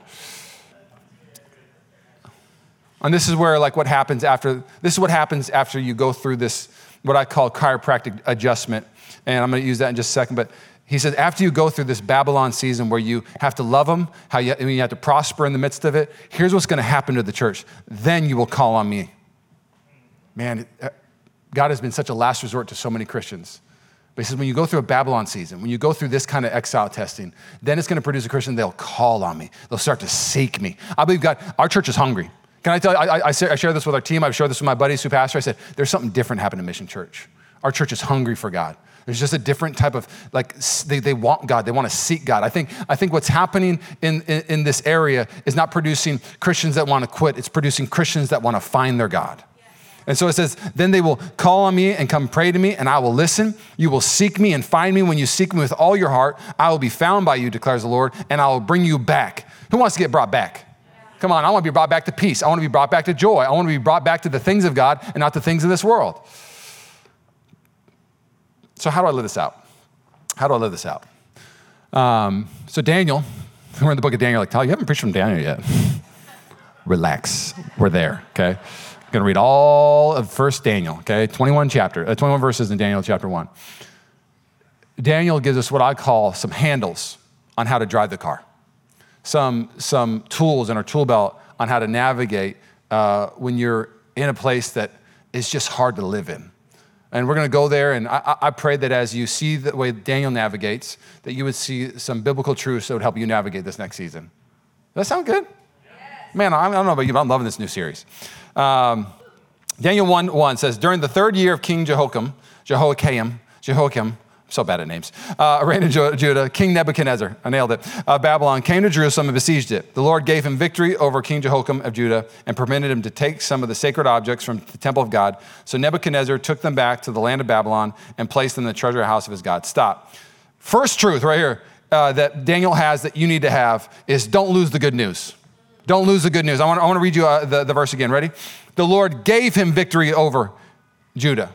And this is where, like, what happens after, this is what happens after you go through this, what I call chiropractic adjustment. And I'm going to use that in just a second. But he says, after you go through this Babylon season where you have to love them, how you, you have to prosper in the midst of it, here's what's going to happen to the church. Then you will call on me. Man, God has been such a last resort to so many Christians. But he says, when you go through a Babylon season, when you go through this kind of exile testing, then it's going to produce a Christian, they'll call on me. They'll start to seek me. I believe God, our church is hungry. Can I tell you, I, I, I share this with our team. I've shared this with my buddies who pastor. I said, there's something different happening in Mission Church. Our church is hungry for God. There's just a different type of, like, they, they want God, they want to seek God. I think, I think what's happening in, in, in this area is not producing Christians that want to quit, it's producing Christians that want to find their God. And so it says, then they will call on me and come pray to me, and I will listen. You will seek me and find me when you seek me with all your heart. I will be found by you, declares the Lord, and I will bring you back. Who wants to get brought back? Come on, I want to be brought back to peace. I want to be brought back to joy. I want to be brought back to the things of God and not the things of this world. So, how do I live this out? How do I live this out? Um, so, Daniel, we're in the book of Daniel, like, Tyler, you haven't preached from Daniel yet. Relax, we're there, okay? I'm gonna read all of First Daniel, okay? 21 chapter, uh, 21 verses in Daniel chapter 1. Daniel gives us what I call some handles on how to drive the car, some, some tools in our tool belt on how to navigate uh, when you're in a place that is just hard to live in. And we're going to go there, and I, I, pray that as you see the way Daniel navigates, that you would see some biblical truths that would help you navigate this next season. Does that sound good? Man, I don't know about you, but I'm loving this new series. Um, Daniel 1 1 says, During the third year of King Jehoiakim, Jehoiakim, Jehoiakim, so bad at names. Uh, reigned in Judah, King Nebuchadnezzar, I nailed it, uh, Babylon, came to Jerusalem and besieged it. The Lord gave him victory over King Jehoiakim of Judah and permitted him to take some of the sacred objects from the temple of God. So Nebuchadnezzar took them back to the land of Babylon and placed them in the treasure house of his God. Stop. First truth right here uh, that Daniel has that you need to have is don't lose the good news. Don't lose the good news. I want, I want to read you uh, the, the verse again. Ready? The Lord gave him victory over Judah.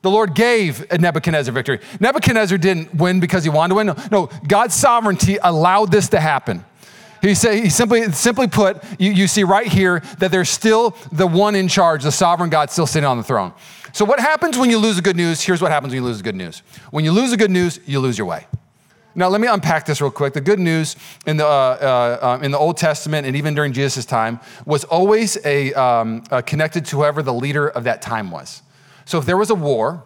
The Lord gave Nebuchadnezzar victory. Nebuchadnezzar didn't win because he wanted to win. No, no God's sovereignty allowed this to happen. He, say, he simply, simply put, you, you see right here that there's still the one in charge, the sovereign God still sitting on the throne. So, what happens when you lose the good news? Here's what happens when you lose the good news. When you lose the good news, you lose your way. Now, let me unpack this real quick. The good news in the, uh, uh, uh in the Old Testament and even during Jesus' time was always a, um, uh, connected to whoever the leader of that time was. So if there was a war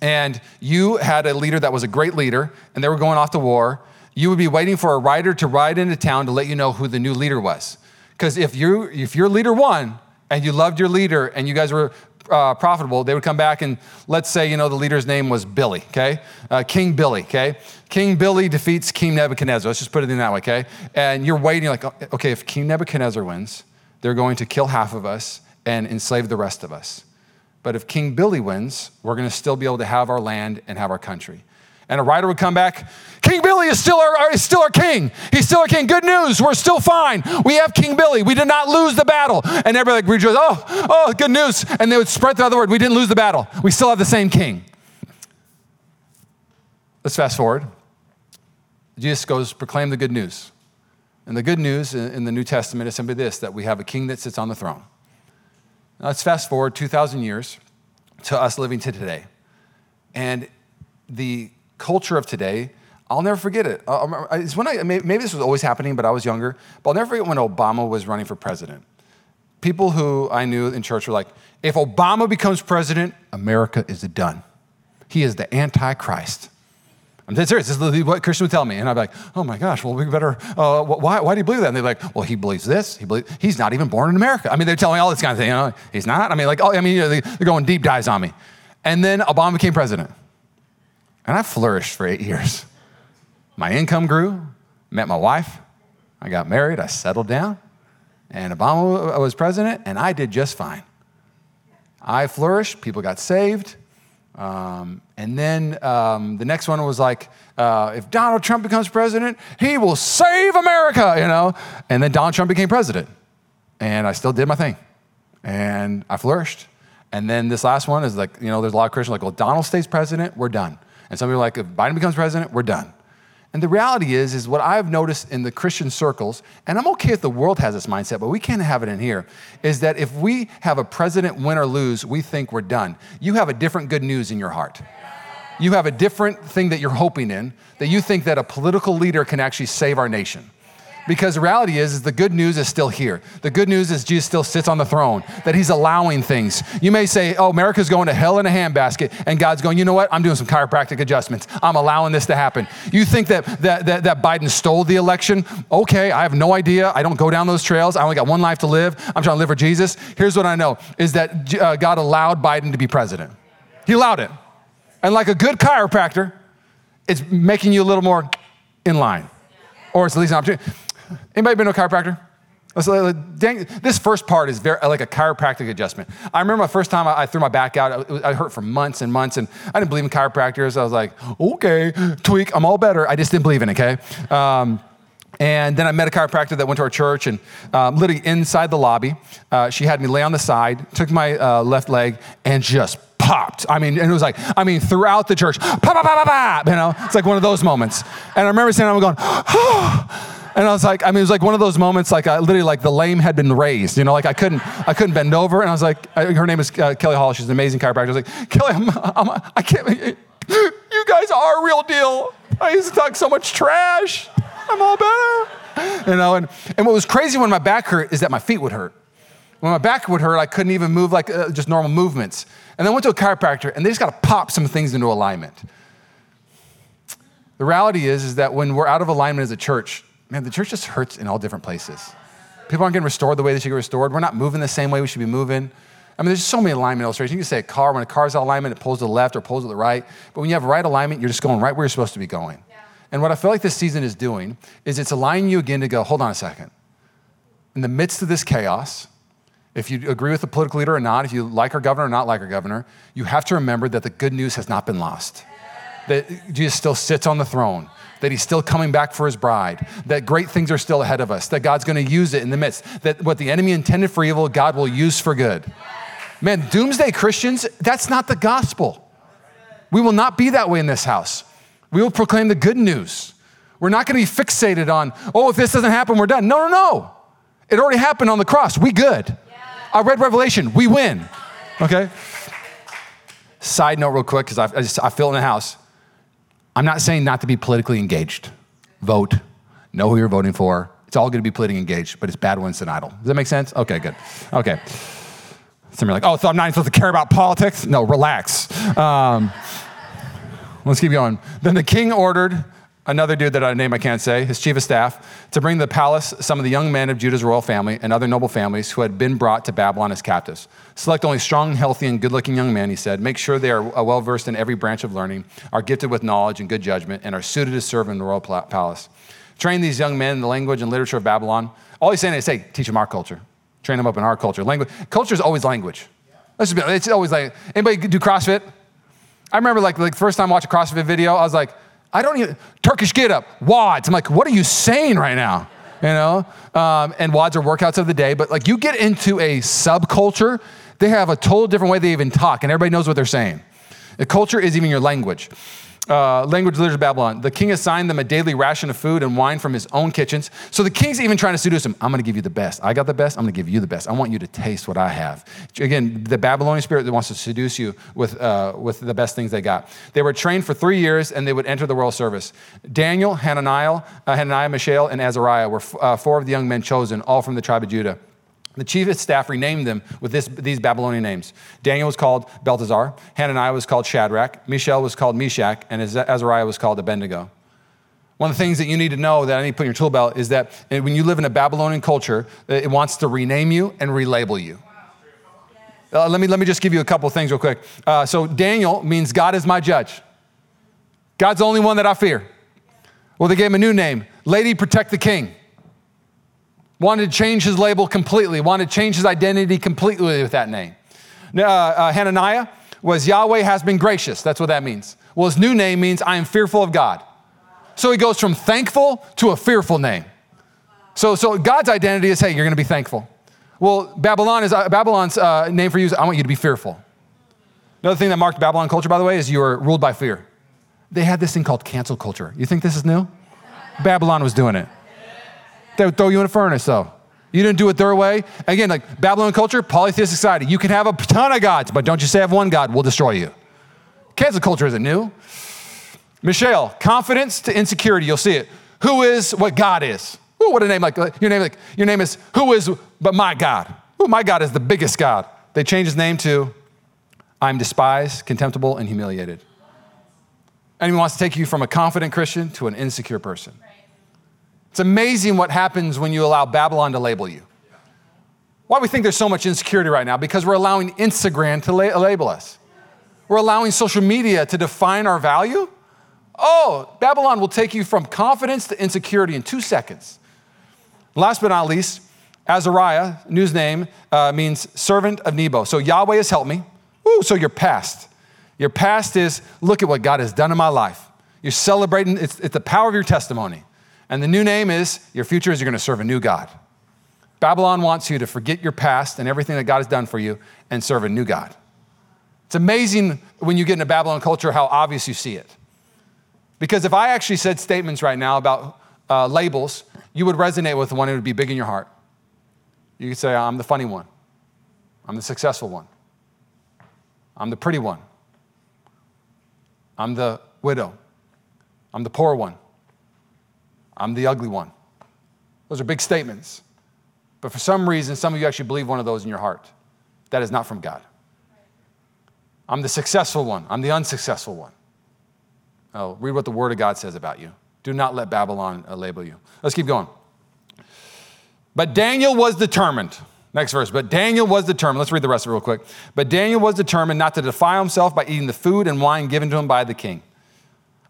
and you had a leader that was a great leader and they were going off to war, you would be waiting for a rider to ride into town to let you know who the new leader was. Because if, you, if your leader won and you loved your leader and you guys were uh, profitable, they would come back and let's say, you know, the leader's name was Billy, okay? Uh, King Billy, okay? King Billy defeats King Nebuchadnezzar. Let's just put it in that way, okay? And you're waiting, like, okay, if King Nebuchadnezzar wins, they're going to kill half of us and enslave the rest of us. But if King Billy wins, we're going to still be able to have our land and have our country. And a writer would come back, King Billy is still our, is still our king. He's still our king. Good news, we're still fine. We have King Billy. We did not lose the battle. And everybody like rejoice, oh, oh, good news. And they would spread the other word, we didn't lose the battle. We still have the same king. Let's fast forward. Jesus goes, proclaim the good news. And the good news in the New Testament is simply this that we have a king that sits on the throne. Now let's fast forward 2,000 years to us living to today. And the culture of today, I'll never forget it. Uh, um, uh, it's when I, maybe this was always happening, but I was younger, but I'll never forget when Obama was running for president. People who I knew in church were like, if Obama becomes president, America is done. He is the Antichrist. I'm dead serious. This is what Christian would tell me. And I'd be like, oh my gosh, well, we better, uh, why, why do you believe that? And they're like, well, he believes this. He believes, he's not even born in America. I mean, they're telling me all this kind of thing. You know, he's not. I mean, like, oh, I mean, you know, they're going deep dives on me. And then Obama became president. And I flourished for eight years. My income grew, met my wife, I got married, I settled down, and Obama was president, and I did just fine. I flourished, people got saved. Um, and then um, the next one was like, uh, if Donald Trump becomes president, he will save America, you know? And then Donald Trump became president. And I still did my thing. And I flourished. And then this last one is like, you know, there's a lot of Christians like, well, Donald stays president, we're done. And some people are like, if Biden becomes president, we're done. And the reality is, is what I've noticed in the Christian circles, and I'm okay if the world has this mindset, but we can't have it in here, is that if we have a president win or lose, we think we're done. You have a different good news in your heart. You have a different thing that you're hoping in, that you think that a political leader can actually save our nation. Because the reality is, is the good news is still here. The good news is Jesus still sits on the throne, that he's allowing things. You may say, oh, America's going to hell in a handbasket, and God's going, you know what? I'm doing some chiropractic adjustments. I'm allowing this to happen. You think that, that, that, that Biden stole the election? Okay, I have no idea. I don't go down those trails. I only got one life to live. I'm trying to live for Jesus. Here's what I know is that uh, God allowed Biden to be president. He allowed it. And like a good chiropractor, it's making you a little more in line. Or it's at least an opportunity. Anybody been to a chiropractor? This first part is very like a chiropractic adjustment. I remember my first time I, threw my back out. I hurt for months and months, and I didn't believe in chiropractors. I was like, okay, tweak, I'm all better. I just didn't believe in it. Okay. Um, and then I met a chiropractor that went to our church, and um, literally inside the lobby, uh, she had me lay on the side, took my uh, left leg, and just popped. I mean, and it was like, I mean, throughout the church, pop, pop, pop, pop, pop. You know, it's like one of those moments. And I remember saying, I'm going, oh. And I was like, I mean, it was like one of those moments, like I, literally, like the lame had been raised. You know, like I couldn't, I couldn't bend over. And I was like, I, her name is uh, Kelly Hall. She's an amazing chiropractor. I was like, Kelly, I'm, I'm, I can't. You guys are real deal. I used to talk so much trash. I'm all better. You know, and, and what was crazy when my back hurt is that my feet would hurt. When my back would hurt, I couldn't even move like uh, just normal movements. And then I went to a chiropractor, and they just got to pop some things into alignment. The reality is, is that when we're out of alignment as a church, man, the church just hurts in all different places. People aren't getting restored the way they should get restored. We're not moving the same way we should be moving. I mean, there's so many alignment illustrations. You can say a car, when a car's out of alignment, it pulls to the left or pulls to the right. But when you have right alignment, you're just going right where you're supposed to be going. Yeah. And what I feel like this season is doing is it's aligning you again to go, hold on a second. In the midst of this chaos, if you agree with the political leader or not, if you like our governor or not like our governor, you have to remember that the good news has not been lost. That Jesus still sits on the throne that he's still coming back for his bride, that great things are still ahead of us, that God's going to use it in the midst, that what the enemy intended for evil, God will use for good. Man, doomsday Christians, that's not the gospel. We will not be that way in this house. We will proclaim the good news. We're not going to be fixated on, oh, if this doesn't happen, we're done. No, no, no. It already happened on the cross. We good. I read Revelation. We win. Okay? Side note, real quick, because I, I, I feel in the house. I'm not saying not to be politically engaged. Vote, know who you're voting for. It's all going to be politically engaged, but it's bad when it's an idol. Does that make sense? Okay, good. Okay. Some are like, oh, so I'm not supposed to care about politics? No, relax. Um, let's keep going. Then the king ordered another dude that I name I can't say, his chief of staff, to bring to the palace some of the young men of Judah's royal family and other noble families who had been brought to Babylon as captives. Select only strong, healthy, and good looking young men, he said. Make sure they are uh, well versed in every branch of learning, are gifted with knowledge and good judgment, and are suited to serve in the royal palace. Train these young men in the language and literature of Babylon. All he's saying is, hey, teach them our culture. Train them up in our culture. Language. Culture is always language. It's always like, anybody do CrossFit? I remember like, like first time I watched a CrossFit video, I was like, I don't even, Turkish get up, WODs. I'm like, what are you saying right now? You know? Um, and WODs are workouts of the day, but like you get into a subculture, they have a total different way they even talk, and everybody knows what they're saying. The culture is even your language uh, language leaders of Babylon. The king assigned them a daily ration of food and wine from his own kitchens. So the king's even trying to seduce them. I'm going to give you the best. I got the best. I'm going to give you the best. I want you to taste what I have. Again, the Babylonian spirit that wants to seduce you with, uh, with the best things they got. They were trained for three years and they would enter the royal service. Daniel, Hananiah, uh, Hananiah Mishael, and Azariah were f- uh, four of the young men chosen, all from the tribe of Judah. The chief of staff renamed them with this, these Babylonian names. Daniel was called Belteshazzar, Hananiah was called Shadrach, Mishael was called Meshach, and Azariah was called Abednego. One of the things that you need to know that I need to put in your tool belt is that when you live in a Babylonian culture, it wants to rename you and relabel you. Uh, let, me, let me just give you a couple things real quick. Uh, so, Daniel means God is my judge. God's the only one that I fear. Well, they gave him a new name Lady Protect the King wanted to change his label completely, wanted to change his identity completely with that name. Uh, uh, Hananiah was Yahweh has been gracious. That's what that means. Well, his new name means I am fearful of God. So he goes from thankful to a fearful name. So, so God's identity is, hey, you're going to be thankful. Well, Babylon is uh, Babylon's uh, name for you is I want you to be fearful. Another thing that marked Babylon culture, by the way, is you were ruled by fear. They had this thing called cancel culture. You think this is new? Babylon was doing it. They would throw you in a furnace, though. You didn't do it their way. Again, like Babylon culture, polytheistic society. You can have a ton of gods, but don't you say have one God, we'll destroy you. Cancel culture isn't new. Mishael, confidence to insecurity. You'll see it. Who is what God is? Ooh, what a name like your name like your name is who is but my God. Ooh, my God is the biggest God. They changed his name to I'm despised, contemptible, and humiliated. Anyone wants to take you from a confident Christian to an insecure person. It's amazing what happens when you allow Babylon to label you. Why we think there's so much insecurity right now? Because we're allowing Instagram to la- label us. We're allowing social media to define our value. Oh, Babylon will take you from confidence to insecurity in two seconds. Last but not least, Azariah, news name, uh, means servant of Nebo. So Yahweh has helped me. Ooh, so your past. Your past is look at what God has done in my life. You're celebrating, it's, it's the power of your testimony. And the new name is your future is you're going to serve a new God. Babylon wants you to forget your past and everything that God has done for you and serve a new God. It's amazing when you get into Babylon culture how obvious you see it. Because if I actually said statements right now about uh, labels, you would resonate with the one, it would be big in your heart. You could say, I'm the funny one, I'm the successful one, I'm the pretty one, I'm the widow, I'm the poor one, I'm the ugly one. Those are big statements. But for some reason, some of you actually believe one of those in your heart. That is not from God. I'm the successful one. I'm the unsuccessful one. Oh, read what the Word of God says about you. Do not let Babylon uh, label you. Let's keep going. But Daniel was determined. Next verse. But Daniel was determined. Let's read the rest of it real quick. But Daniel was determined not to defile himself by eating the food and wine given to him by the king.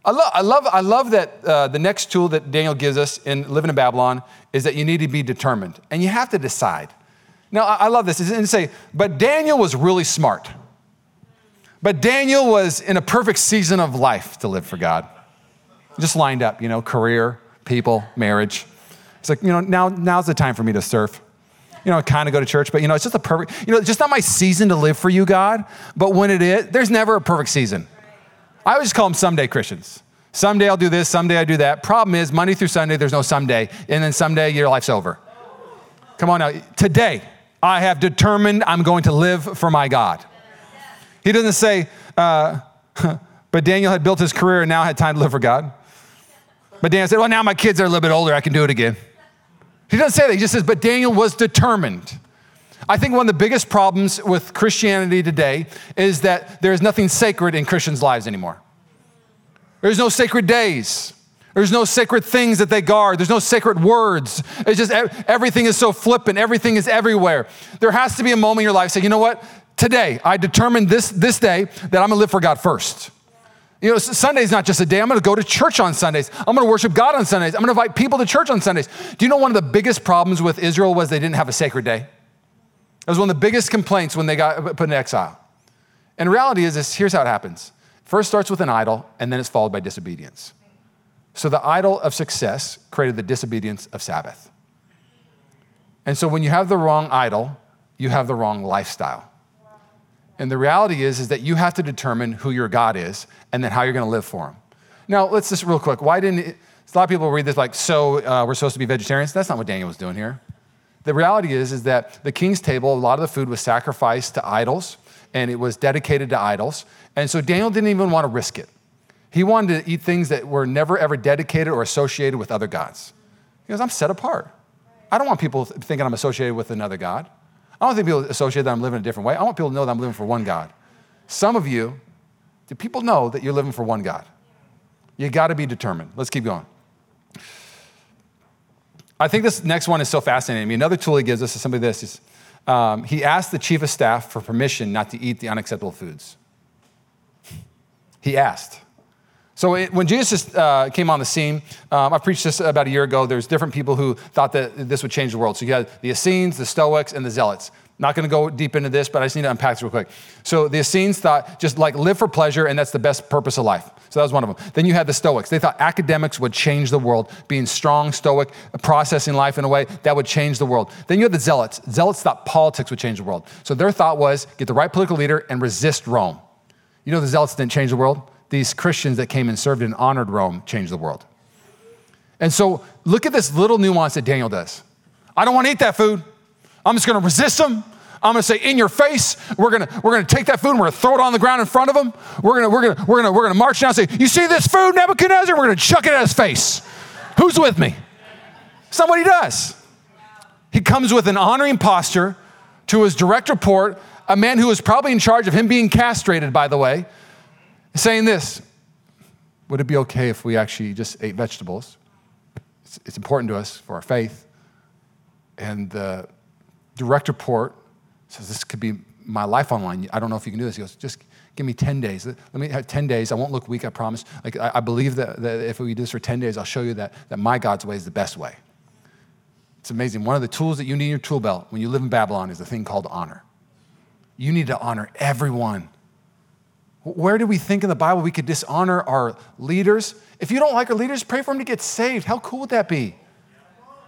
I, lo- I, love, I love that uh, the next tool that Daniel gives us in living in Babylon is that you need to be determined and you have to decide. Now, I, I love this. It's say, but Daniel was really smart. But Daniel was in a perfect season of life to live for God. Just lined up, you know, career, people, marriage. It's like, you know, now, now's the time for me to surf. You know, kind of go to church, but you know, it's just a perfect, you know, just not my season to live for you, God. But when it is, there's never a perfect season. I always call them someday Christians. Someday I'll do this, someday I do that. Problem is, Monday through Sunday, there's no someday. And then someday your life's over. Come on now. Today, I have determined I'm going to live for my God. He doesn't say, uh, but Daniel had built his career and now had time to live for God. But Daniel said, well, now my kids are a little bit older, I can do it again. He doesn't say that. He just says, but Daniel was determined. I think one of the biggest problems with Christianity today is that there is nothing sacred in Christians' lives anymore. There's no sacred days. There's no sacred things that they guard. There's no sacred words. It's just everything is so flippant. Everything is everywhere. There has to be a moment in your life say, you know what? Today, I determined this, this day that I'm gonna live for God first. You know, Sunday's not just a day. I'm gonna go to church on Sundays. I'm gonna worship God on Sundays. I'm gonna invite people to church on Sundays. Do you know one of the biggest problems with Israel was they didn't have a sacred day? It was one of the biggest complaints when they got put in exile. And reality is this here's how it happens. First starts with an idol, and then it's followed by disobedience. So the idol of success created the disobedience of Sabbath. And so when you have the wrong idol, you have the wrong lifestyle. And the reality is, is that you have to determine who your God is and then how you're going to live for him. Now, let's just real quick. Why didn't it, a lot of people read this like, so uh, we're supposed to be vegetarians? That's not what Daniel was doing here. The reality is, is that the king's table, a lot of the food was sacrificed to idols and it was dedicated to idols. And so Daniel didn't even want to risk it. He wanted to eat things that were never ever dedicated or associated with other gods. He goes, I'm set apart. I don't want people thinking I'm associated with another God. I don't think people associate that I'm living a different way. I want people to know that I'm living for one God. Some of you, do people know that you're living for one God? You got to be determined. Let's keep going. I think this next one is so fascinating. I mean, another tool he gives us is like this. Is, um, he asked the chief of staff for permission not to eat the unacceptable foods. He asked. So it, when Jesus uh, came on the scene, um, I preached this about a year ago. There's different people who thought that this would change the world. So you had the Essenes, the Stoics, and the Zealots. Not going to go deep into this, but I just need to unpack this real quick. So the Essenes thought just like live for pleasure, and that's the best purpose of life. So that was one of them. Then you had the Stoics. They thought academics would change the world, being strong, stoic, processing life in a way that would change the world. Then you had the Zealots. Zealots thought politics would change the world. So their thought was get the right political leader and resist Rome. You know the Zealots didn't change the world these Christians that came and served and honored Rome changed the world. And so look at this little nuance that Daniel does. I don't want to eat that food. I'm just going to resist them. I'm to say in your face. We're to we're to take that food and we're to throw it on the ground in front of him. We're to we're to we're to we're to march down and say, "You see this food, Nebuchadnezzar?" We're to chuck it at his face. Who's with me? Somebody does. He comes with an honoring posture to his direct report, a man who was probably in charge of him being castrated, by the way saying this Would it be okay if we actually just ate vegetables? It's, it's important to us for our faith. And the direct report says, This could be my life online. I don't know if you can do this. He goes, Just give me 10 days. Let me have 10 days. I won't look weak, I promise. Like, I, I believe that, that if we do this for 10 days, I'll show you that, that my God's way is the best way. It's amazing. One of the tools that you need in your tool belt when you live in Babylon is a thing called honor. You need to honor everyone where do we think in the Bible we could dishonor our leaders? If you don't like our leaders, pray for them to get saved. How cool would that be?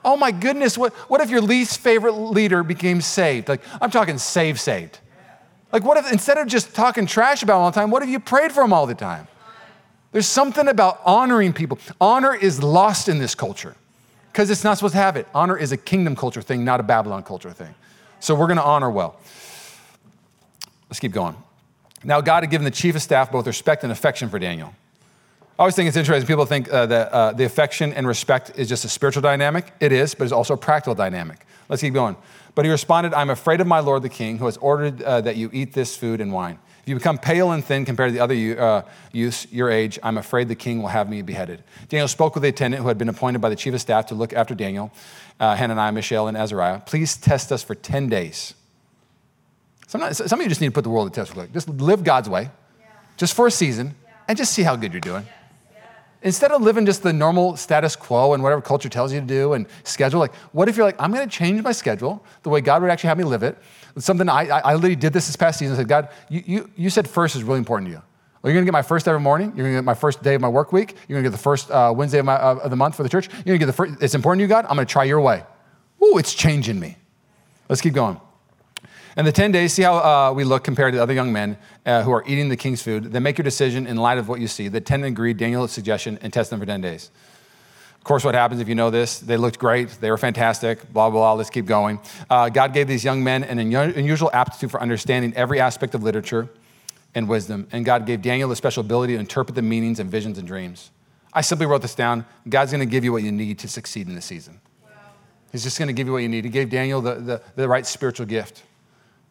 Oh my goodness, what, what if your least favorite leader became saved? Like, I'm talking save, saved. Like, what if instead of just talking trash about them all the time, what if you prayed for them all the time? There's something about honoring people. Honor is lost in this culture because it's not supposed to have it. Honor is a kingdom culture thing, not a Babylon culture thing. So we're going to honor well. Let's keep going. Now, God had given the chief of staff both respect and affection for Daniel. I always think it's interesting. People think uh, that uh, the affection and respect is just a spiritual dynamic. It is, but it's also a practical dynamic. Let's keep going. But he responded, I'm afraid of my lord the king, who has ordered uh, that you eat this food and wine. If you become pale and thin compared to the other uh, youths your age, I'm afraid the king will have me beheaded. Daniel spoke with the attendant who had been appointed by the chief of staff to look after Daniel, uh, Hananiah, Mishael, and Azariah. Please test us for 10 days Sometimes, some of you just need to put the world to test. Quick. Just live God's way, yeah. just for a season, yeah. and just see how good you're doing. Yeah. Instead of living just the normal status quo and whatever culture tells you to do and schedule, like, what if you're like, I'm going to change my schedule the way God would actually have me live it? It's something I, I, I literally did this this past season. I said, God, you, you, you said first is really important to you. Well, you're going to get my first every morning. You're going to get my first day of my work week. You're going to get the first uh, Wednesday of, my, uh, of the month for the church. You're going to get the first. It's important to you, God. I'm going to try your way. Ooh, it's changing me. Let's keep going. And the 10 days, see how uh, we look compared to the other young men uh, who are eating the king's food. Then make your decision in light of what you see. The 10 agreed Daniel's suggestion and test them for 10 days. Of course, what happens if you know this? They looked great. They were fantastic. Blah, blah, blah. Let's keep going. Uh, God gave these young men an unusual aptitude for understanding every aspect of literature and wisdom. And God gave Daniel the special ability to interpret the meanings and visions and dreams. I simply wrote this down. God's going to give you what you need to succeed in this season. Wow. He's just going to give you what you need. He gave Daniel the, the, the right spiritual gift.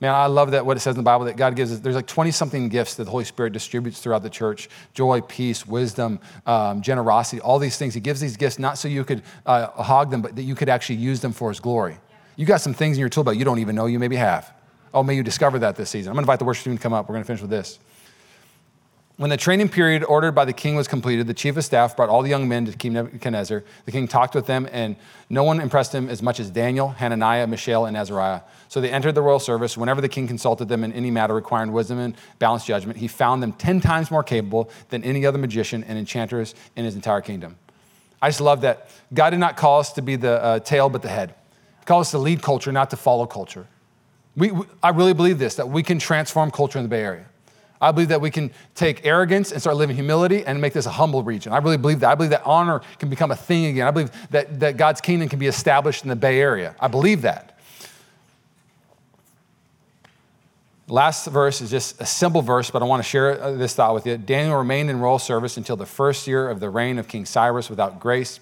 Man, I love that what it says in the Bible that God gives us. There's like 20 something gifts that the Holy Spirit distributes throughout the church joy, peace, wisdom, um, generosity, all these things. He gives these gifts not so you could uh, hog them, but that you could actually use them for His glory. You got some things in your tool belt you don't even know you maybe have. Oh, may you discover that this season. I'm going to invite the worship team to come up. We're going to finish with this. When the training period ordered by the king was completed, the chief of staff brought all the young men to King Nebuchadnezzar. The king talked with them, and no one impressed him as much as Daniel, Hananiah, Mishael, and Azariah. So they entered the royal service. Whenever the king consulted them in any matter requiring wisdom and balanced judgment, he found them 10 times more capable than any other magician and enchantress in his entire kingdom. I just love that God did not call us to be the uh, tail, but the head. He called us to lead culture, not to follow culture. We, we, I really believe this that we can transform culture in the Bay Area. I believe that we can take arrogance and start living humility and make this a humble region. I really believe that. I believe that honor can become a thing again. I believe that, that God's kingdom can be established in the Bay Area. I believe that. Last verse is just a simple verse, but I want to share uh, this thought with you. Daniel remained in royal service until the first year of the reign of King Cyrus without grace.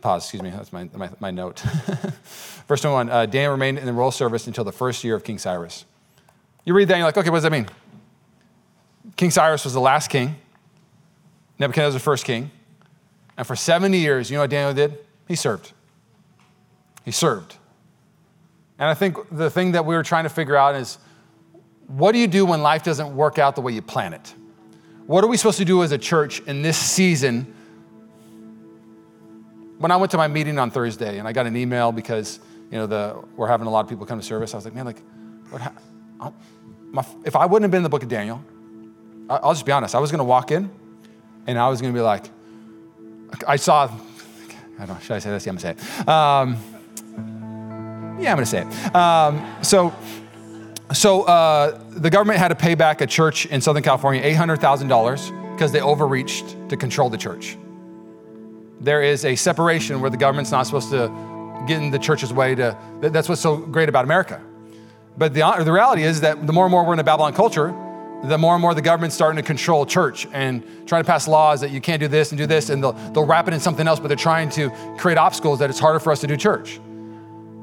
Pause, excuse me, that's my, my, my note. Verse 21 uh, Daniel remained in the royal service until the first year of King Cyrus. You read that and you're like, okay, what does that mean? King Cyrus was the last king, Nebuchadnezzar was the first king. And for 70 years, you know what Daniel did? He served. He served. And I think the thing that we were trying to figure out is what do you do when life doesn't work out the way you plan it? What are we supposed to do as a church in this season? When I went to my meeting on Thursday and I got an email because you know the, we're having a lot of people come to service, I was like, man, like, what, my, if I wouldn't have been in the book of Daniel, I'll just be honest. I was going to walk in and I was going to be like, I saw, I don't know, should I say this? Yeah, I'm going to say it. Um, yeah, I'm going to say it. Um, so, so uh, the government had to pay back a church in Southern California $800,000 because they overreached to control the church. There is a separation where the government's not supposed to get in the church's way to, that's what's so great about America. But the, the reality is that the more and more we're in a Babylon culture, the more and more the government's starting to control church and trying to pass laws that you can't do this and do this, and they'll, they'll wrap it in something else, but they're trying to create obstacles that it's harder for us to do church.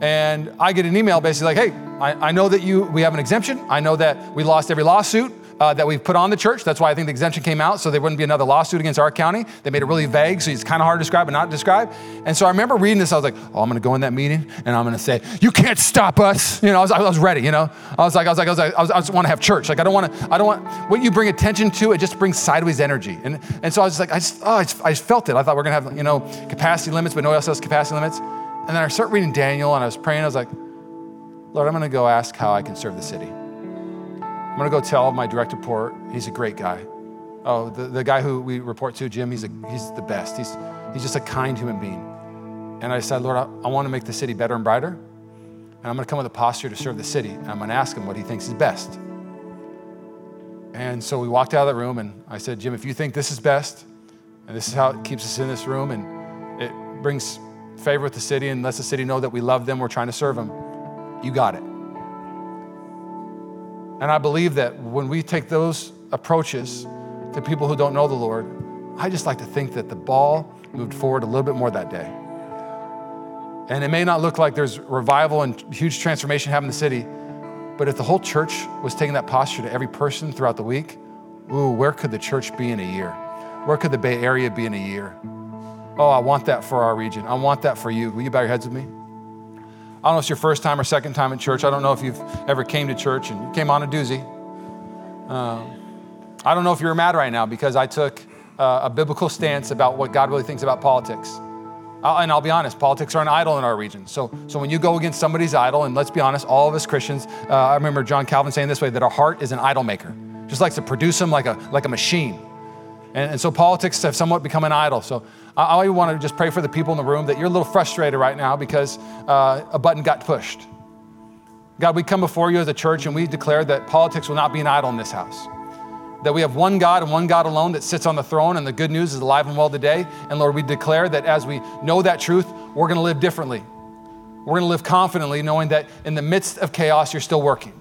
And I get an email basically like, hey, I, I know that you we have an exemption. I know that we lost every lawsuit uh, that we've put on the church. That's why I think the exemption came out, so there wouldn't be another lawsuit against our county. They made it really vague, so it's kind of hard to describe but not describe. And so I remember reading this. I was like, oh, I'm going to go in that meeting and I'm going to say, you can't stop us. You know, I was, I was ready. You know, I was like, I was like, I was like, I, was, I just want to have church. Like, I don't want to. I don't want what you bring attention to. It just brings sideways energy. And and so I was just like, I just, oh, I just, I just felt it. I thought we're going to have you know capacity limits, but no one else has capacity limits. And then I start reading Daniel, and I was praying. I was like, Lord, I'm going to go ask how I can serve the city. I'm gonna go tell my direct report, he's a great guy. Oh, the, the guy who we report to, Jim, he's, a, he's the best. He's, he's just a kind human being. And I said, Lord, I, I wanna make the city better and brighter. And I'm gonna come with a posture to serve the city. And I'm gonna ask him what he thinks is best. And so we walked out of that room, and I said, Jim, if you think this is best, and this is how it keeps us in this room, and it brings favor with the city and lets the city know that we love them, we're trying to serve them, you got it. And I believe that when we take those approaches to people who don't know the Lord, I just like to think that the ball moved forward a little bit more that day. And it may not look like there's revival and huge transformation happening in the city, but if the whole church was taking that posture to every person throughout the week, ooh, where could the church be in a year? Where could the Bay Area be in a year? Oh, I want that for our region. I want that for you. Will you bow your heads with me? I don't know if it's your first time or second time at church. I don't know if you've ever came to church and you came on a doozy. Um, I don't know if you're mad right now because I took uh, a biblical stance about what God really thinks about politics. I'll, and I'll be honest, politics are an idol in our region. So, so when you go against somebody's idol, and let's be honest, all of us Christians, uh, I remember John Calvin saying this way that our heart is an idol maker, just likes to produce them like a, like a machine. And, and so politics have somewhat become an idol. So I, I want to just pray for the people in the room that you're a little frustrated right now because uh, a button got pushed. God, we come before you as a church and we declare that politics will not be an idol in this house. That we have one God and one God alone that sits on the throne, and the good news is alive and well today. And Lord, we declare that as we know that truth, we're going to live differently. We're going to live confidently, knowing that in the midst of chaos, you're still working.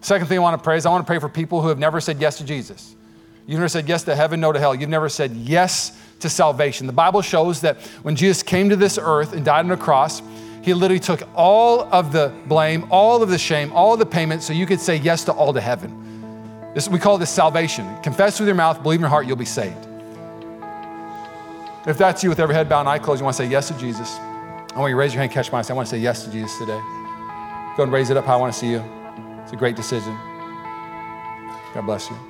Second thing I want to pray is I want to pray for people who have never said yes to Jesus. You've never said yes to heaven, no to hell. You've never said yes to salvation. The Bible shows that when Jesus came to this earth and died on a cross, he literally took all of the blame, all of the shame, all of the payment so you could say yes to all to heaven. This, we call this salvation. Confess with your mouth, believe in your heart, you'll be saved. If that's you with every head bowed and eye closed, you want to say yes to Jesus. I want you to raise your hand, catch mine. Say, I want to say yes to Jesus today. Go and raise it up I want to see you. It's a great decision. God bless you.